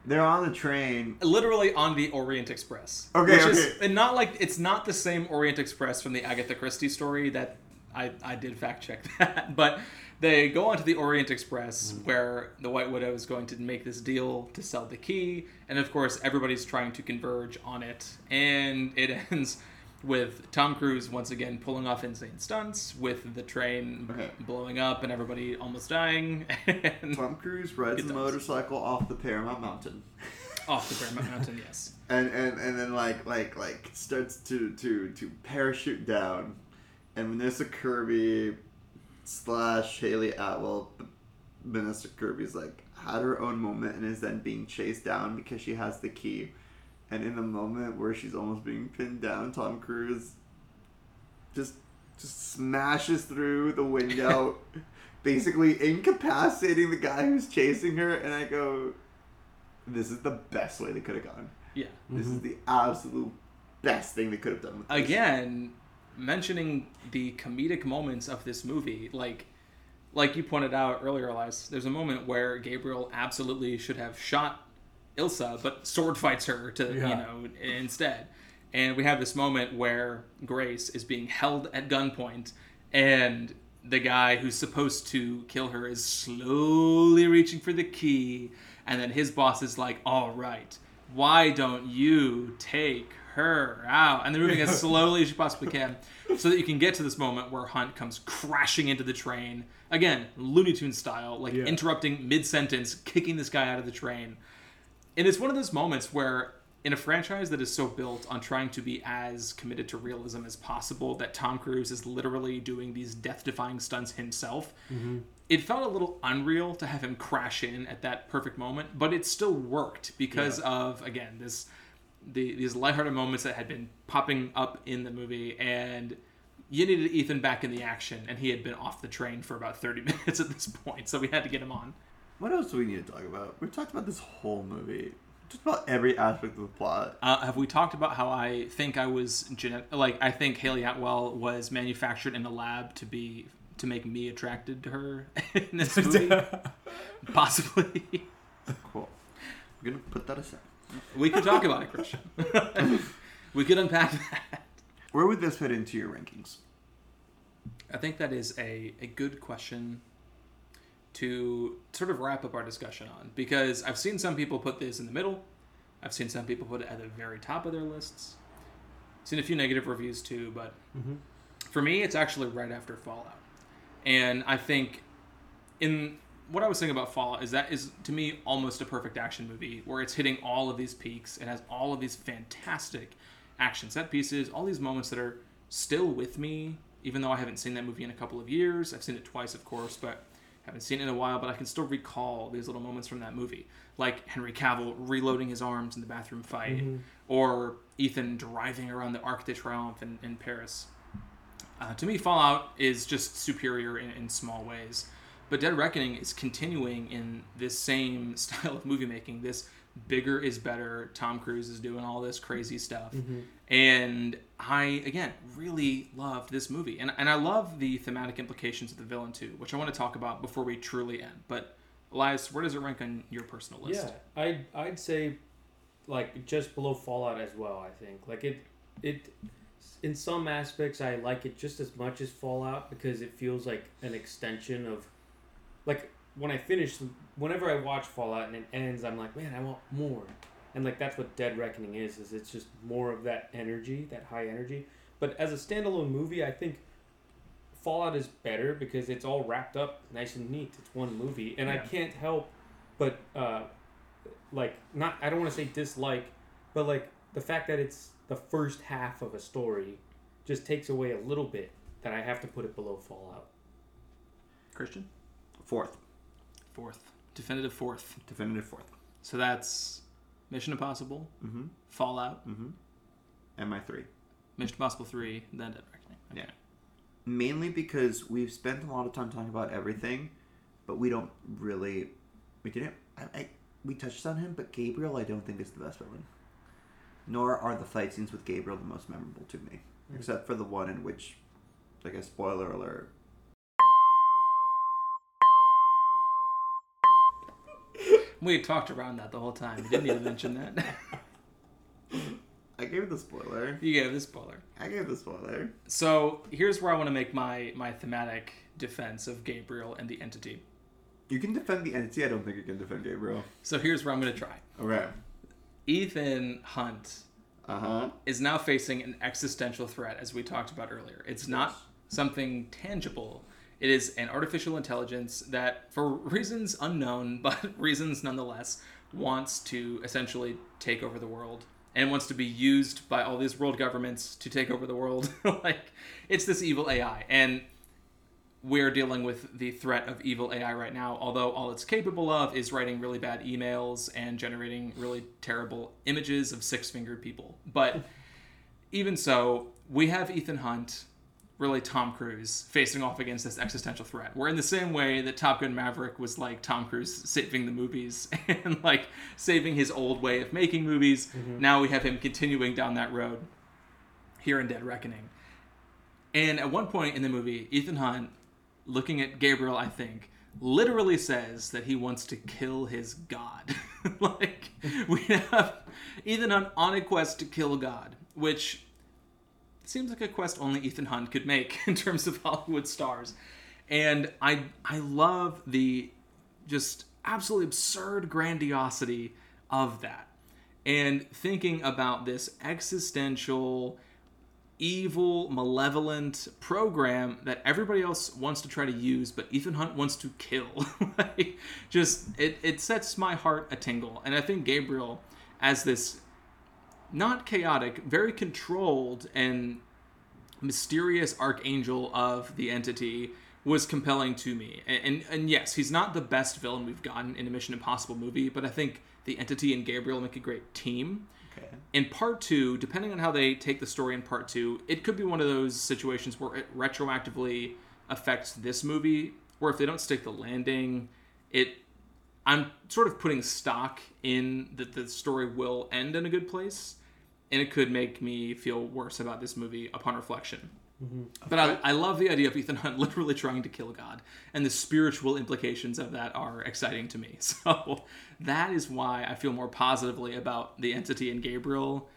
They're on the train. literally on the Orient Express. Okay, which Is, and not like it's not the same Orient Express from the Agatha Christie story that I I did fact check that, but they go onto the Orient Express Mm-hmm. where the White Widow is going to make this deal to sell the key, and of course everybody's trying to converge on it, and it ends with Tom Cruise once again pulling off insane stunts with the train Okay. blowing up and everybody almost dying and Tom Cruise rides the motorcycle off the Paramount Mountain. off the Paramount Mountain. Yes. and and and then like like like starts to to to parachute down, and Vanessa Kirby slash Hayley Atwell, Vanessa Kirby's like had her own moment and is then being chased down because she has the key, and in the moment where she's almost being pinned down, Tom Cruise just just smashes through the window. Basically incapacitating the guy who's chasing her, and I go, "This is the best way they could have gone." Yeah. This is mm-hmm. the absolute best thing they could have done with this. again mentioning the comedic moments of this movie like like you pointed out earlier Elias, there's a moment where Gabriel absolutely should have shot Ilsa but sword fights her to you know instead. And we have this moment where Grace is being held at gunpoint and the guy who's supposed to kill her is slowly reaching for the key and then his boss is like all right why don't you take her out? And they're moving as slowly as you possibly can so that you can get to this moment where hunt comes crashing into the train. Again looney Tunes style like Yeah. interrupting mid-sentence kicking this guy out of the train and it's one of those moments where in a franchise that is so built on trying to be as committed to realism as possible that tom cruise is literally doing these death-defying stunts himself mm-hmm. it felt a little unreal to have him crash in at that perfect moment but it still worked because of again this the, these lighthearted moments that had been popping up in the movie and you needed ethan back in the action and he had been off the train for about 30 minutes at this point so we had to get him on What else do we need to talk about? We've talked about this whole movie. Just about every aspect of the plot. Uh, have we talked about how I think I was genet- like I think Hayley Atwell was manufactured in a lab to be to make me attracted to her in this movie? Possibly. Cool. We're gonna put that aside. we could talk about it, Christian. we could unpack that. Where would this fit into your rankings? I think that is a, a good question to sort of wrap up our discussion on because I've seen some people put this in the middle. I've seen some people put it at the very top of their lists. seen a few negative reviews too, but mm-hmm. for me, it's actually right after Fallout. And I think in what I was saying about Fallout is that is to me almost a perfect action movie where it's hitting all of these peaks. It has all of these fantastic action set pieces, all these moments that are still with me, even though I haven't seen that movie in a couple of years. I've seen it twice, of course, but haven't seen it in a while. But I can still recall these little moments from that movie, like Henry Cavill reloading his arms in the bathroom fight, or Ethan driving around the Arc de Triomphe in, in Paris. Uh, to me, Fallout is just superior in, in small ways, but Dead Reckoning is continuing in this same style of movie making. This bigger is better. Tom Cruise is doing all this crazy stuff. Mm-hmm. And I, again, really loved this movie. And, and I love the thematic implications of the villain, too, which I want to talk about before we truly end. But, Elias, where does it rank on your personal list? Yeah, I'd I'd say like just below Fallout as well. I think like it it in some aspects I like it just as much as Fallout because it feels like an extension of like when I finish whenever I watch Fallout and it ends I'm like man I want more and like that's what Dead Reckoning is is it's just more of that energy that high energy but as a standalone movie I think Fallout is better because it's all wrapped up nice and neat it's one movie and I can't help but uh like not I don't want to say dislike, but like the fact that it's the first half of a story just takes away a little bit that I have to put it below Fallout. Christian? Fourth, Fourth. Definitive fourth. definitive fourth. So that's Mission Impossible, Mm-hmm. Fallout, Mm-hmm. And my three. Mission Impossible 3, then Dead Reckoning. Okay. Yeah. Mainly because we've spent a lot of time talking about everything, but we don't really. We didn't. I, I, we touched on him, but Gabriel, I don't think is the best villain. Nor are the fight scenes with Gabriel the most memorable to me, Mm. except for the one in which, like a spoiler alert. We talked around that the whole time. You didn't even mention that. I gave the spoiler. you gave the spoiler. I gave the spoiler. So here's where I want to make my, my thematic defense of Gabriel and the entity. You can defend the entity. I don't think you can defend Gabriel. So here's where I'm going to try. Okay. Ethan Hunt Uh huh. is now facing an existential threat, as we talked about earlier. It's not something tangible. It is an artificial intelligence that, for reasons unknown, but reasons nonetheless, wants to essentially take over the world and wants to be used by all these world governments to take over the world. like, it's this evil AI. And we're dealing with the threat of evil AI right now, although all it's capable of is writing really bad emails and generating really terrible images of six fingered people. But even so, we have Ethan Hunt, really Tom Cruise, facing off against this existential threat. Where in the same way that Top Gun Maverick was like Tom Cruise saving the movies and like saving his old way of making movies, mm-hmm. now we have him continuing down that road here in Dead Reckoning. And at one point in the movie, Ethan Hunt, looking at Gabriel, I think, literally says that he wants to kill his god. like, we have Ethan Hunt on a quest to kill God, which seems like a quest only Ethan Hunt could make in terms of Hollywood stars. And I I love the just absolutely absurd grandiosity of that. And thinking about this existential evil, malevolent program that everybody else wants to try to use, but Ethan Hunt wants to kill. like, just it, it sets my heart a tingle. And I think Gabriel, as this not chaotic, very controlled and mysterious archangel of the entity was compelling to me. And, and and yes, he's not the best villain we've gotten in a Mission Impossible movie, but I think the entity and Gabriel make a great team. Okay. In part two, depending on how they take the story in part two, it could be one of those situations where it retroactively affects this movie, where if they don't stick the landing, it I'm sort of putting stock in that the story will end in a good place, and it could make me feel worse about this movie upon reflection. But I, I love the idea of Ethan Hunt literally trying to kill God, and the spiritual implications of that are exciting to me. So that is why I feel more positively about the entity in Gabriel,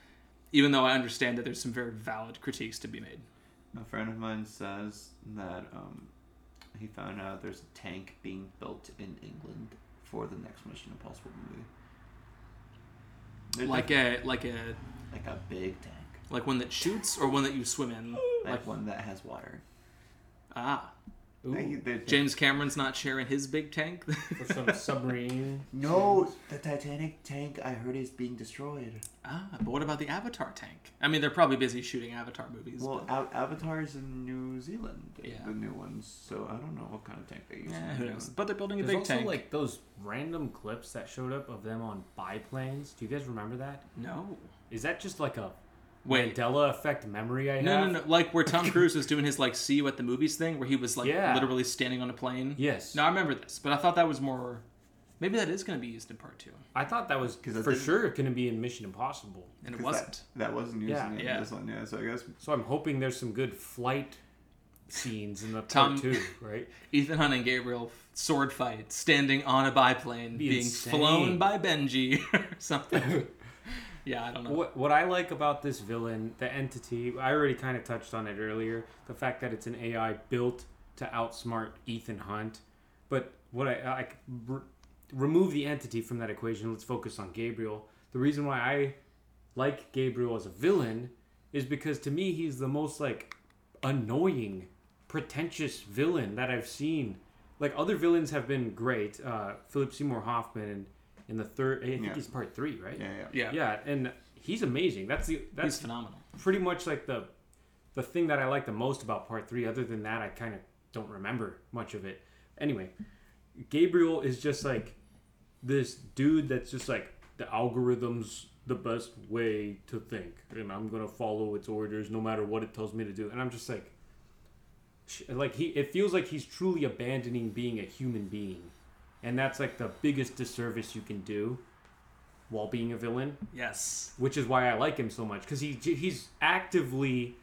even though I understand that there's some very valid critiques to be made. A friend of mine says that um, he found out there's a tank being built in England for the next Mission Impossible movie. There's Like a like a like a big tank, like one that shoots or one that you swim in. like one that has water. Ah, Ooh, Like, there's- James Cameron's not sharing his big tank. for some submarine. No, the Titanic tank I heard is being destroyed. ah, but what about the Avatar tank? I mean, they're probably busy shooting Avatar movies. Well, but- A- Avatar is in New Zealand, Yeah. the new ones. So I don't know what kind of tank they use. in who New knows? But they're building a There's big also tank. like those random clips that showed up of them on biplanes. Do you guys remember that? no. Is that just like a Wait. Mandela effect memory I No, have? no, no. Like where Tom Cruise was doing his like "see you at the movies" thing, where he was like Yeah. literally standing on a plane. Yes. No, I remember this, but I thought that was more Maybe that is going to be used in part two, I thought that was 'Cause that for didn't- sure going to be in Mission Impossible. and it 'Cause wasn't. That, that wasn't used Yeah. in Yeah. this one, yeah. So I guess So I'm hoping there's some good flight scenes in the Tom- part two, right? Ethan Hunt and Gabriel sword fight, standing on a biplane, Be being insane. flown by Benji or something. yeah, I don't know. What what I like about this villain, the entity, I already kind of touched on it earlier. The fact that it's an AI built to outsmart Ethan Hunt, but what I, I re- remove the entity from that equation. Let's focus on Gabriel. The reason why I like Gabriel as a villain is because to me he's the most like annoying, pretentious villain that I've seen. Like other villains have been great. Uh, Philip Seymour Hoffman in, in the third, I think Yeah. he's part three, right? yeah, yeah. Yeah, Yeah, and he's amazing. That's the he's that's phenomenal. pretty much like the the thing that I like the most about part three. Other than that, I kind of don't remember much of it. Anyway, Gabriel is just like this dude that's just like the algorithm's the best way to think, and I'm gonna follow its orders no matter what it tells me to do. And I'm just like, sh- like he, it feels like he's truly abandoning being a human being, and that's like the biggest disservice you can do while being a villain Yes. which is why I like him so much because he he's actively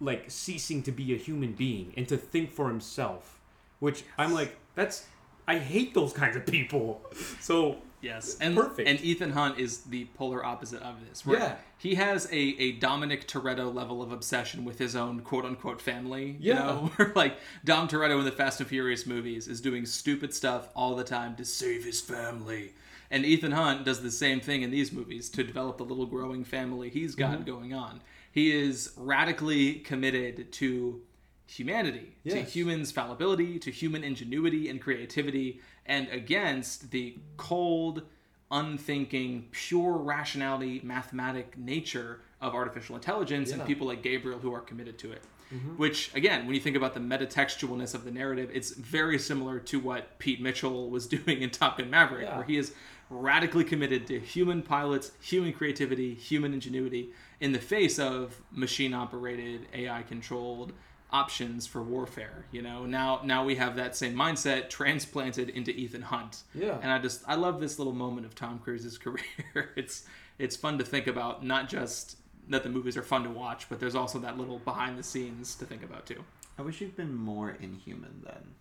like ceasing to be a human being and to think for himself, which I'm like that's I hate those kinds of people. So Yes, and Perfect. and Ethan Hunt is the polar opposite of this. Where Yeah. he has a, a Dominic Toretto level of obsession with his own quote unquote family. You Yeah. know, like Dom Toretto in the Fast and Furious movies is doing stupid stuff all the time to save his family, and Ethan Hunt does the same thing in these movies to develop the little growing family he's got Mm-hmm. going on. He is radically committed to humanity, to humans' fallibility, to human ingenuity and creativity, and against the cold, unthinking, pure rationality, mathematic nature of artificial intelligence and people like Gabriel who are committed to it. Mm-hmm. Which, again, when you think about the metatextualness of the narrative, it's very similar to what Pete Mitchell was doing in Top Gun Maverick, Yeah. where he is radically committed to human pilots, human creativity, human ingenuity in the face of machine operated, AI controlled options for warfare. You know, now now we have that same mindset transplanted into Ethan Hunt. Yeah. And I just I love this little moment of Tom Cruise's career. it's it's fun to think about, not just that the movies are fun to watch, but there's also that little behind the scenes to think about too. I wish he'd been more inhuman then.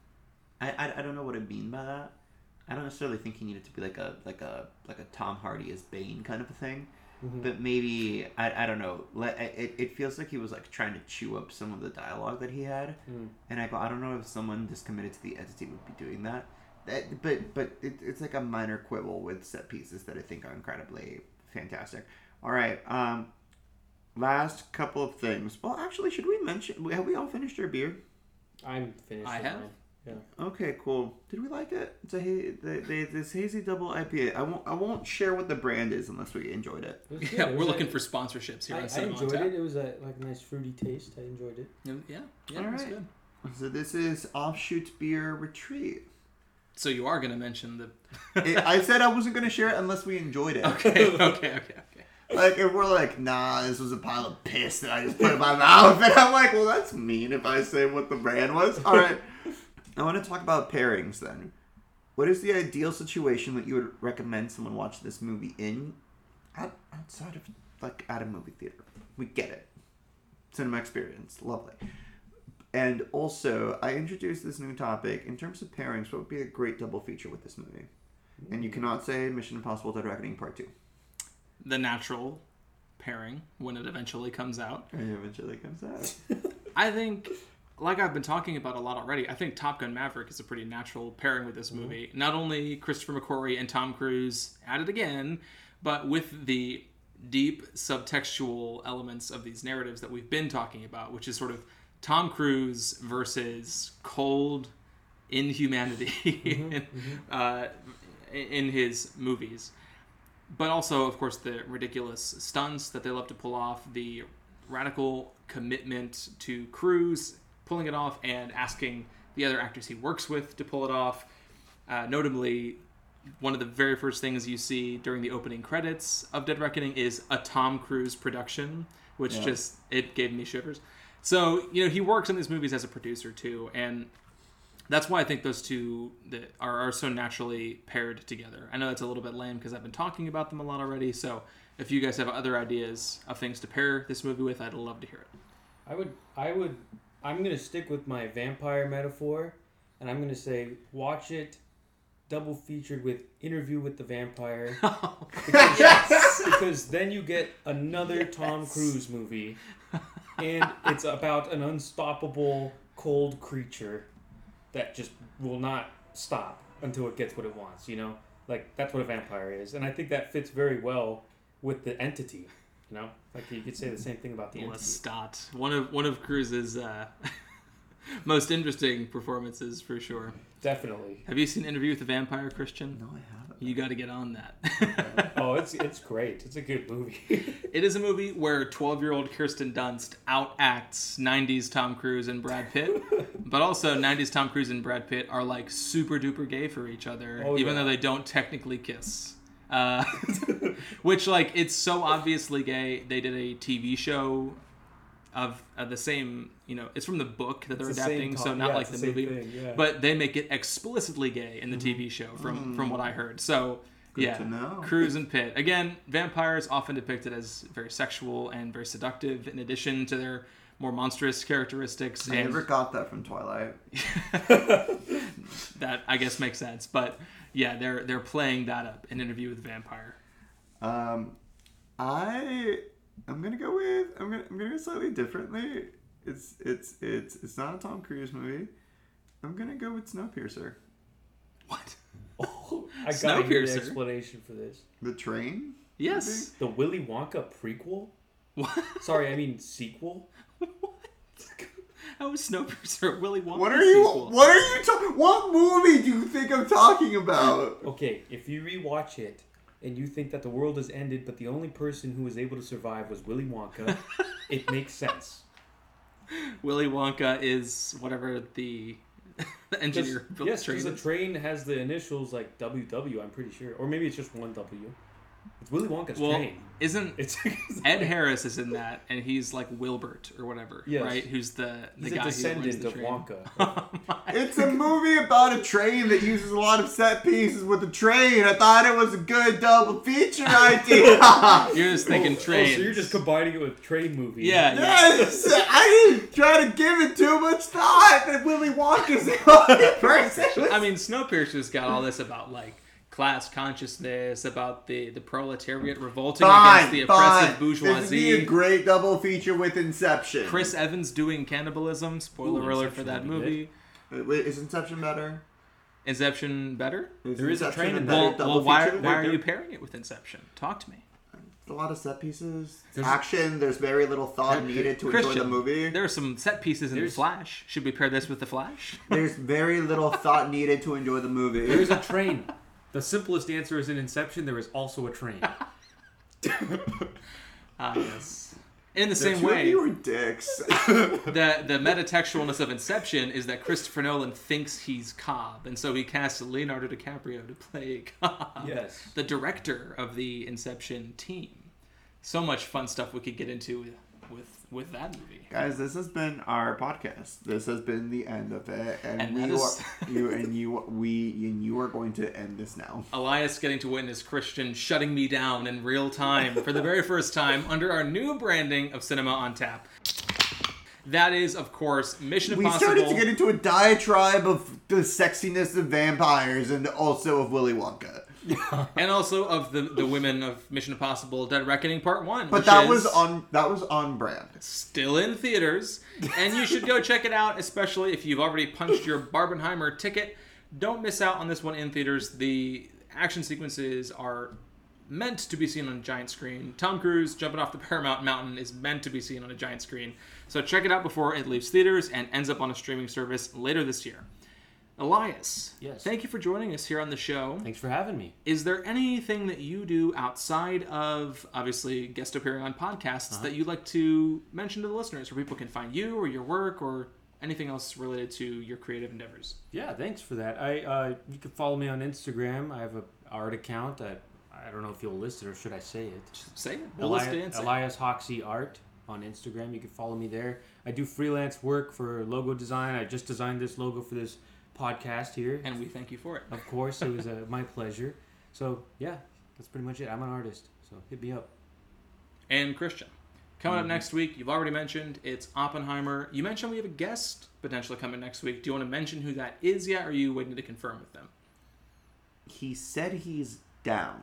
I, I, I don't know what I mean by that. I don't necessarily think he needed to be like a like a like a Tom Hardy as Bane kind of a thing. But maybe I, I don't know. Let it, it feels like he was like trying to chew up some of the dialogue that he had, and I go I don't know if someone just committed to the entity would be doing that. that but but it, it's like a minor quibble with set pieces that I think are incredibly fantastic. All right, um, last couple of things. Well, actually, should we mention? Have we all finished our beer? I'm finished. I have. mine. Yeah. Okay, cool. Did we like it? It's a ha- the, the, this hazy double IPA. I won't I won't share what the brand is unless we enjoyed it. It. Yeah, It we're was looking a- for sponsorships here I, on I Cinema on enjoyed it. It was a like a nice fruity taste. I enjoyed it. Yeah, yeah, All that's good. So this is offshoot beer retreat. So you are going to mention the. It, I said I wasn't gonna share it unless we enjoyed it. okay, okay, okay, okay. Like if we're like, nah, this was a pile of piss that I just put in my mouth, and I'm like, well, that's mean if I say what the brand was. All right, I want to talk about pairings then. What is the ideal situation that you would recommend someone watch this movie in, out, outside of like at a movie theater? We get it, cinema experience, lovely. And also, I introduced this new topic in terms of pairings. What would be a great double feature with this movie? And you cannot say Mission Impossible: Dead Reckoning Part Two. The natural pairing when it eventually comes out. It eventually comes out. I think, like I've been talking about a lot already, I think Top Gun Maverick is a pretty natural pairing with this mm-hmm. movie. Not only Christopher McQuarrie and Tom Cruise at it again, but with the deep subtextual elements of these narratives that we've been talking about, which is sort of Tom Cruise versus cold inhumanity mm-hmm, in, mm-hmm. Uh, in his movies. But also of course the ridiculous stunts that they love to pull off the radical commitment to Cruise pulling it off and asking the other actors he works with to pull it off uh, notably one of the very first things you see during the opening credits of Dead Reckoning is a Tom Cruise production which Yeah. just it gave me shivers so you know he works in these movies as a producer too and That's why I think those two that are, are so naturally paired together. I know that's a little bit lame because I've been talking about them a lot already. So if you guys have other ideas of things to pair this movie with, I'd love to hear it. I would, I would, I'm gonna stick with my vampire metaphor, and I'm gonna say watch it, double featured with Interview with the Vampire, oh, because, because then you get another Tom Cruise movie, and it's about an unstoppable cold creature that just will not stop until it gets what it wants. You know, like that's what a vampire is, and I think that fits very well with the entity. You know, like you could say the same thing about the entity. Lestat, one of one of Cruise's uh, most interesting performances for sure. Definitely. Have you seen Interview with the Vampire, Christian? No, I haven't. You got to get on that. Oh, it's it's great. It's a good movie. it is a movie where 12 year old Kirsten Dunst outacts 90s Tom Cruise and Brad Pitt, but also 90s Tom Cruise and Brad Pitt are like super duper gay for each other, Oh, even yeah. though they don't technically kiss. Uh, which, like, it's so obviously gay. They did a TV show of, of the same, you know, it's from the book that they're the same adapting, so not yeah, like the, the movie. thing, yeah. But they make it explicitly gay in the TV show, from from what I heard. So Good yeah, to know. Cruise and Pitt. Again, vampires often depicted as very sexual and very seductive, in addition to their more monstrous characteristics. I and never got that from Twilight. that I guess makes sense. But yeah, they're they're playing that up in Interview with the Vampire. Um, I I'm gonna go with I'm gonna I'm gonna go slightly differently. It's it's it's it's not a Tom Cruise movie. I'm gonna go with Snowpiercer. What? Oh, I gotta hear the explanation for this. The train. Yes. The Willy Wonka prequel? What? Sorry, I mean sequel. How is Snowpiercer a Willy Wonka What are you? sequel? What are you talking? What movie do you think I'm talking about? Okay, if you rewatch it and you think that the world has ended, but the only person who was able to survive was Willy Wonka, it makes sense. Willy Wonka is whatever the, the engineer built yes, train. because the is. train has the initials like WW. I'm pretty sure, or maybe it's just one W. It's Willy Wonka's well, train. isn't It's Ed Harris is in that, and he's like Wilbert or whatever, Yes. right? Who's the the He's a guy who runs descendant the of train. Wonka. Oh it's a movie about a train that uses a lot of set pieces with a train. I thought it was a good double feature idea. You're just oh, thinking train. Oh, so you're just combining it with train movies. Yeah, yeah. Yes, I didn't try to give it too much thought that Willy Wonka's the only person. I mean, Snowpiercer's got all this about like class consciousness, about the the proletariat revolting fine, against the oppressive fine. This would be a great double feature with Inception. Chris Evans doing cannibalism. Spoiler Ooh, alert for that movie. Wait, is Inception better? Inception better? Is There is a train in better Well, double well why, feature? why are you pairing it with Inception? Talk to me. A lot of set pieces, There's- action. There's very little thought needed to enjoy the movie. There are some set pieces in There's- the Flash. Should we pair this with the Flash? There's very little thought needed to enjoy the movie. There is a train. The simplest answer is in Inception. There is also a train. Ah, yes. In the The same two of way, you are dicks. the the metatextualness of Inception is that Christopher Nolan thinks he's Cobb, and so he casts Leonardo DiCaprio to play Cobb, Yes. the director of the Inception team. So much fun stuff we could get into with with, with that movie. Guys, this has been our podcast. This has been the end of it, and, And we is- are you and you we and you are going to end this now. Elias getting to witness Christian shutting me down in real time for the very first time under our new branding of Cinema on Tap. That is, of course, Mission Impossible. We Impossible. started to get into a diatribe of the sexiness of vampires and also of Willy Wonka. and also of the, the women of Mission Impossible Dead Reckoning Part 1. But that was on that was on brand. still in theaters. And you should go check it out, especially if you've already punched your Barbenheimer ticket. Don't miss out on this one in theaters. The action sequences are meant to be seen on a giant screen. Tom Cruise jumping off the Paramount Mountain is meant to be seen on a giant screen. So check it out before it leaves theaters and ends up on a streaming service later this year. Elias, Yes. thank you for joining us here on the show. Thanks for having me. Is there anything that you do outside of obviously guest appearing on podcasts that you'd like to mention to the listeners where people can find you or your work or anything else related to your creative endeavors? Yeah, thanks for that. I uh, you can follow me on Instagram. I have a art account that I don't know if you'll list it or should I say it. Say it. We'll list it and say it. Elias Hoxsie Art on Instagram. You can follow me there. I do freelance work for logo design. I just designed this logo for this podcast here. And we thank you for it. Of course, it was uh, my pleasure. So yeah, that's pretty much it. I'm an artist, so hit me up. And Christian. Coming Mm-hmm. up next week, you've already mentioned it's Oppenheimer. You mentioned we have a guest potentially coming next week. Do you want to mention who that is yet, or are you waiting to confirm with them? He said he's down.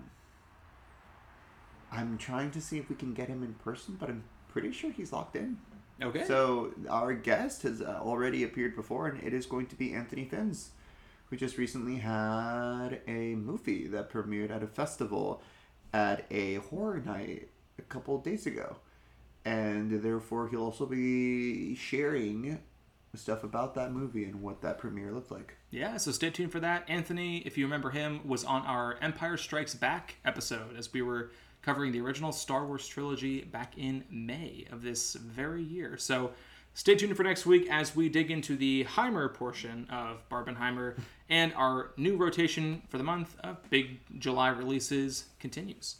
I'm trying to see if we can get him in person, but I'm pretty sure he's locked in. Okay. So our guest has uh, already appeared before, and it is going to be Anthony Finns, who just recently had a movie that premiered at a festival at a horror night a couple days ago, and therefore he'll also be sharing stuff about that movie and what that premiere looked like. Yeah, so stay tuned for that. Anthony, if you remember him, was on our Empire Strikes Back episode as we were covering the original Star Wars trilogy back in May of this very year. So stay tuned for next week as we dig into the Heimer portion of Barbenheimer and our new rotation for the month of big July releases continues.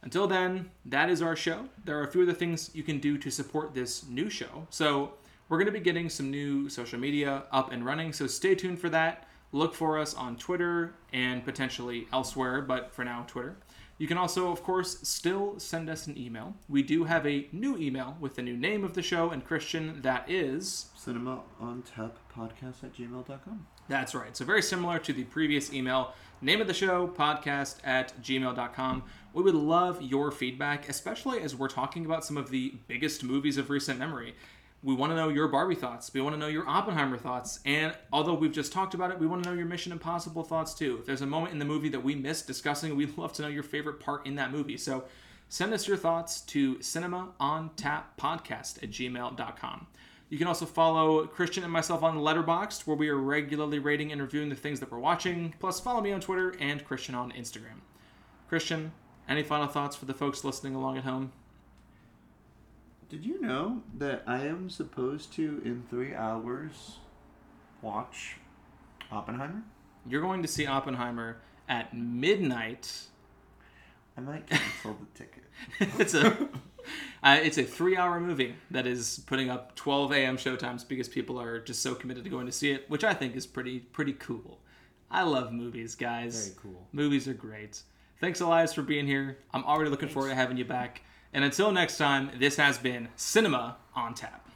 Until then, that is our show. There are a few other things you can do to support this new show. So, we're going to be getting some new social media up and running, so stay tuned for that. Look for us on Twitter and potentially elsewhere, but for now, Twitter. You can also, of course, still send us an email. We do have a new email with the new name of the show and Christian that is Cinema on Tap Podcast at gmail.com. that's right. So very similar to the previous email. Name of the show, podcast at gmail.com. We would love your feedback, especially as we're talking about some of the biggest movies of recent memory. We want to know your Barbie thoughts. We want to know your Oppenheimer thoughts. And although we've just talked about it, we want to know your Mission Impossible thoughts too. If there's a moment in the movie that we missed discussing, we'd love to know your favorite part in that movie. So send us your thoughts to cinema on tap podcast at gmail.com. You can also follow Christian and myself on Letterboxd, where we are regularly rating and reviewing the things that we're watching. Plus, follow me on Twitter and Christian on Instagram. Christian, any final thoughts for the folks listening along at home? Did you know that I am supposed to, in three hours, watch Oppenheimer? You're going to see Oppenheimer at midnight. I might cancel the ticket. it's a uh, it's a three hour movie that is putting up 12 a.m. showtimes because people are just so committed to going to see it, which I think is pretty pretty cool. I love movies, guys. Very cool. Movies are great. Thanks, Elias, for being here. I'm already looking forward to having you back. And until next time, this has been Cinema on Tap.